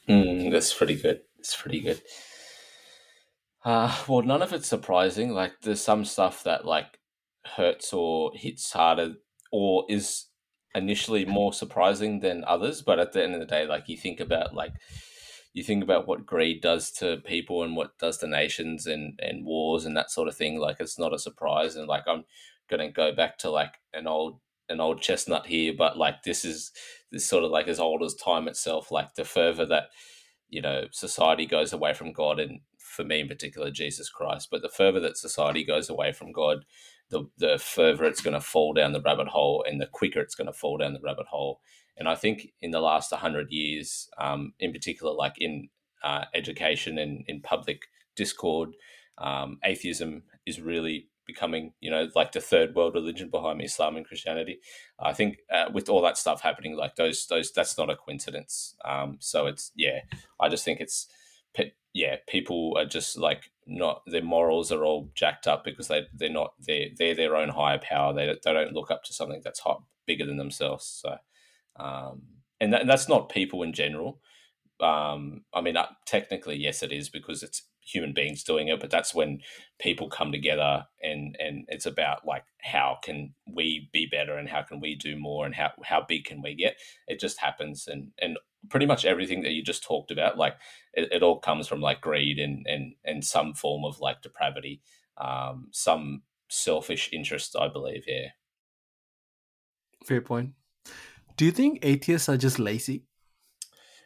Mm, that's pretty good. It's pretty good. Uh, well, none of it's surprising. Like, there's some stuff that like hurts or hits harder or is initially more surprising than others, but at the end of the day, like you think about like you think about what greed does to people and what does to nations and and wars and that sort of thing. Like it's not a surprise, and like I'm gonna go back to like an old an old chestnut here, but like this is this sort of like as old as time itself. Like the further that you know society goes away from God, and for me in particular, Jesus Christ, but the further that society goes away from God, the the further it's going to fall down the rabbit hole, and the quicker it's going to fall down the rabbit hole. And I think in the last 100 years, um, in particular, like in uh, education and in public discord, um, atheism is really becoming, you know, like the third world religion behind Islam and Christianity. I think uh, with all that stuff happening, like those, those, that's not a coincidence. Um, so it's, yeah, I just think it's, yeah, people are just like not their morals are all jacked up because they they're not they're they're their own higher power. They they don't look up to something that's hot, bigger than themselves. So um, and, that, and that's not people in general. Um, I mean, uh, technically, yes, it is because it's human beings doing it, but that's when people come together and and it's about like how can we be better and how can we do more and how how big can we get? It just happens and and pretty much everything that you just talked about, like it, it all comes from like greed and and and some form of like depravity, um, some selfish interest, I believe. Yeah. Fair point. Do you think atheists are just lazy?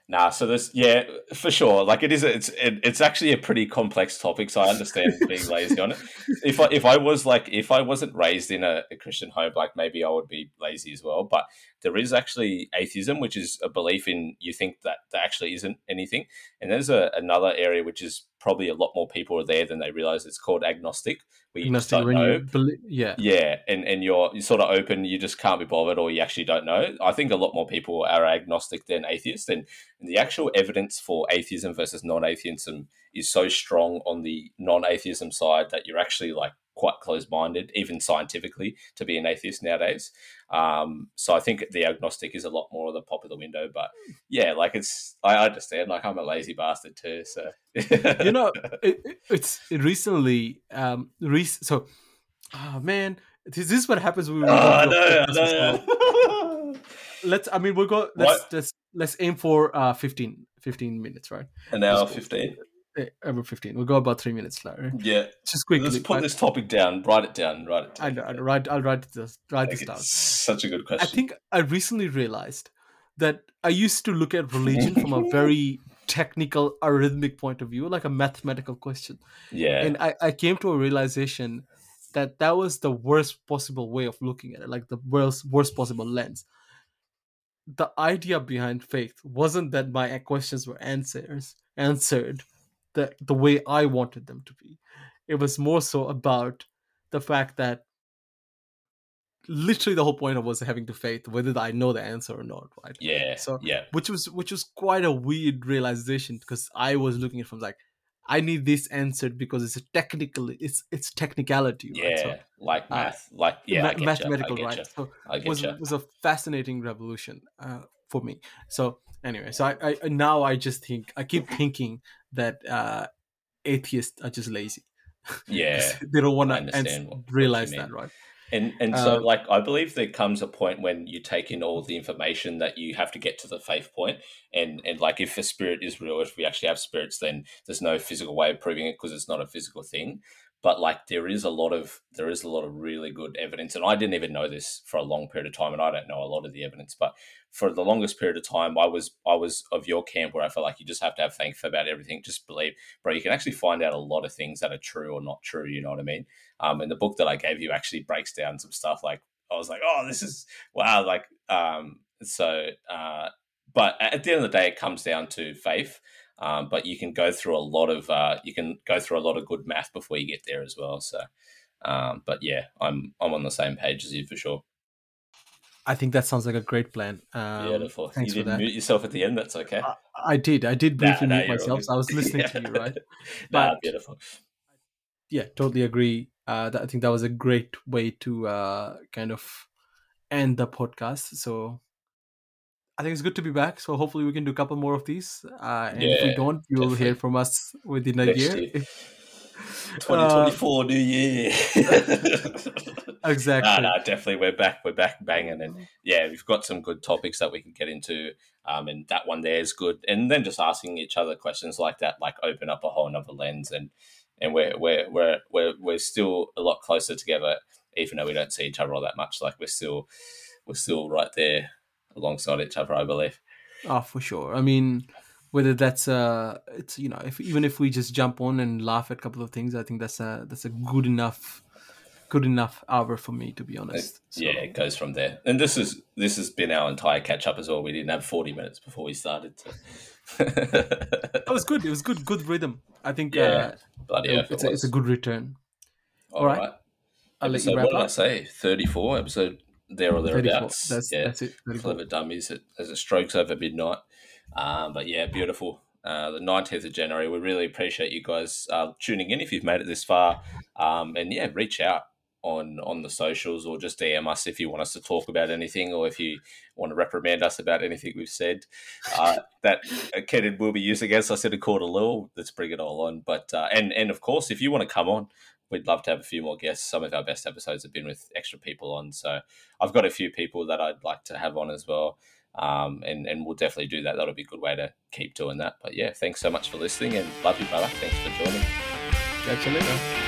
Nah, so this, yeah, for sure. Like it is, it's it, it's actually a pretty complex topic. So I understand being lazy on it. If I if I was like if I wasn't raised in a, a, Christian home, like maybe I would be lazy as well. But there is actually atheism, which is a belief in you think that there actually isn't anything, and there's a, another area which is probably a lot more people are there than they realize. It's called agnostic, you just don't know. Believe, yeah, yeah, and and you're you're sort of open. You just can't be bothered, or you actually don't know. I think a lot more people are agnostic than atheist, and, and the actual evidence for atheism versus non-atheism is so strong on the non-atheism side that you're actually like quite closed-minded, even scientifically, to be an atheist nowadays. Um, so I think the agnostic is a lot more of the popular window. But yeah, like it's I understand. Like I'm a lazy bastard too. So you know, it, it's recently. Um, re- so, oh man, this, is what happens when we. Oh, no, no. let's. I mean, we'll go. Let's what? just let's aim for uh 15, 15 minutes, right? An hour fifteen Eh, over 15 we'll go about three minutes later yeah. Just quickly let's put this topic down. Write it down. Write it down. I, will write i'll write this write this down. Such a good question. i think i recently realized that i used to look at religion from a very technical arithmetic point of view like a mathematical question. Yeah. And i, I came to a realization that that was the worst possible way of looking at it like the worst worst possible lens. The idea behind faith wasn't that my questions were answers answered the the way I wanted them to be. It was more so about the fact that literally the whole point of was having to faith whether I know the answer or not, right? Yeah. So yeah, which was which was quite a weird realization because I was looking at from like I need this answered because it's a technical it's it's technicality, right? Yeah, so, like math, uh, like yeah, ma- mathematical, right? You. So it was you. was a fascinating revolution uh, for me. So anyway, so I, I now I just think I keep thinking that uh, atheists are just lazy. Yeah, they don't want to realize that, right? And and so um, like I believe there comes a point when you take in all the information that you have to get to the faith point, and and like if a spirit is real, if we actually have spirits, then there's no physical way of proving it because it's not a physical thing but like there is a lot of there is a lot of really good evidence and i didn't even know this for a long period of time and i don't know a lot of the evidence but for the longest period of time i was i was of your camp where i felt like you just have to have faith about everything just believe bro you can actually find out a lot of things that are true or not true you know what i mean? Um and the book that i gave you actually breaks down some stuff like i was like oh this is wow like um so uh but at the end of the day it comes down to faith um, but you can go through a lot of uh, you can go through a lot of good math before you get there as well. So, um, but yeah, I'm I'm on the same page as you for sure. I think that sounds like a great plan. Um, Beautiful. Thanks you didn't mute yourself at the end. That's okay. I, I did. I did briefly nah, mute myself. So I was listening yeah. to you, right? But, nah, beautiful. Yeah, totally agree. Uh, that, I think that was a great way to uh, kind of end the podcast. So I think it's good to be back. So hopefully we can do a couple more of these. Uh, and yeah, if we don't, you'll hear from us within a Next year. 2024 new year. exactly. no, no, definitely. We're back. We're back banging, and yeah, we've got some good topics that we can get into. Um, and that one there is good. And then just asking each other questions like that, like open up a whole nother lens. And and we're we're we're we're, we're still a lot closer together, even though we don't see each other all that much. Like we're still we're still right there alongside each other, I believe. Oh, for sure. I mean, whether that's uh it's you know if even if we just jump on and laugh at a couple of things i think that's a that's a good enough good enough hour for me to be honest so. yeah it goes from there and this is this has been our entire catch up as well we didn't have 40 minutes before we started so. it was good it was good good rhythm i think yeah uh, bloody it, it's, it a, it's a good return all, all right. right i'll let you wrap what did up. i say 34 episode there or thereabouts that's, yeah that's it clever dummies as it strokes over midnight um, but yeah, beautiful. Uh, the 19th of January. We really appreciate you guys uh, tuning in if you've made it this far. Um, and yeah, reach out on on the socials or just DM us if you want us to talk about anything or if you want to reprimand us about anything we've said. Uh, that uh, Kenan will be used against us in a court of law. Let's bring it all on. But uh, and and of course, if you want to come on, we'd love to have a few more guests. Some of our best episodes have been with extra people on. So I've got a few people that I'd like to have on as well. Um, and, and we'll definitely do that. That'll be a good way to keep doing that. But yeah, thanks so much for listening and love you, brother. Thanks for joining. Later.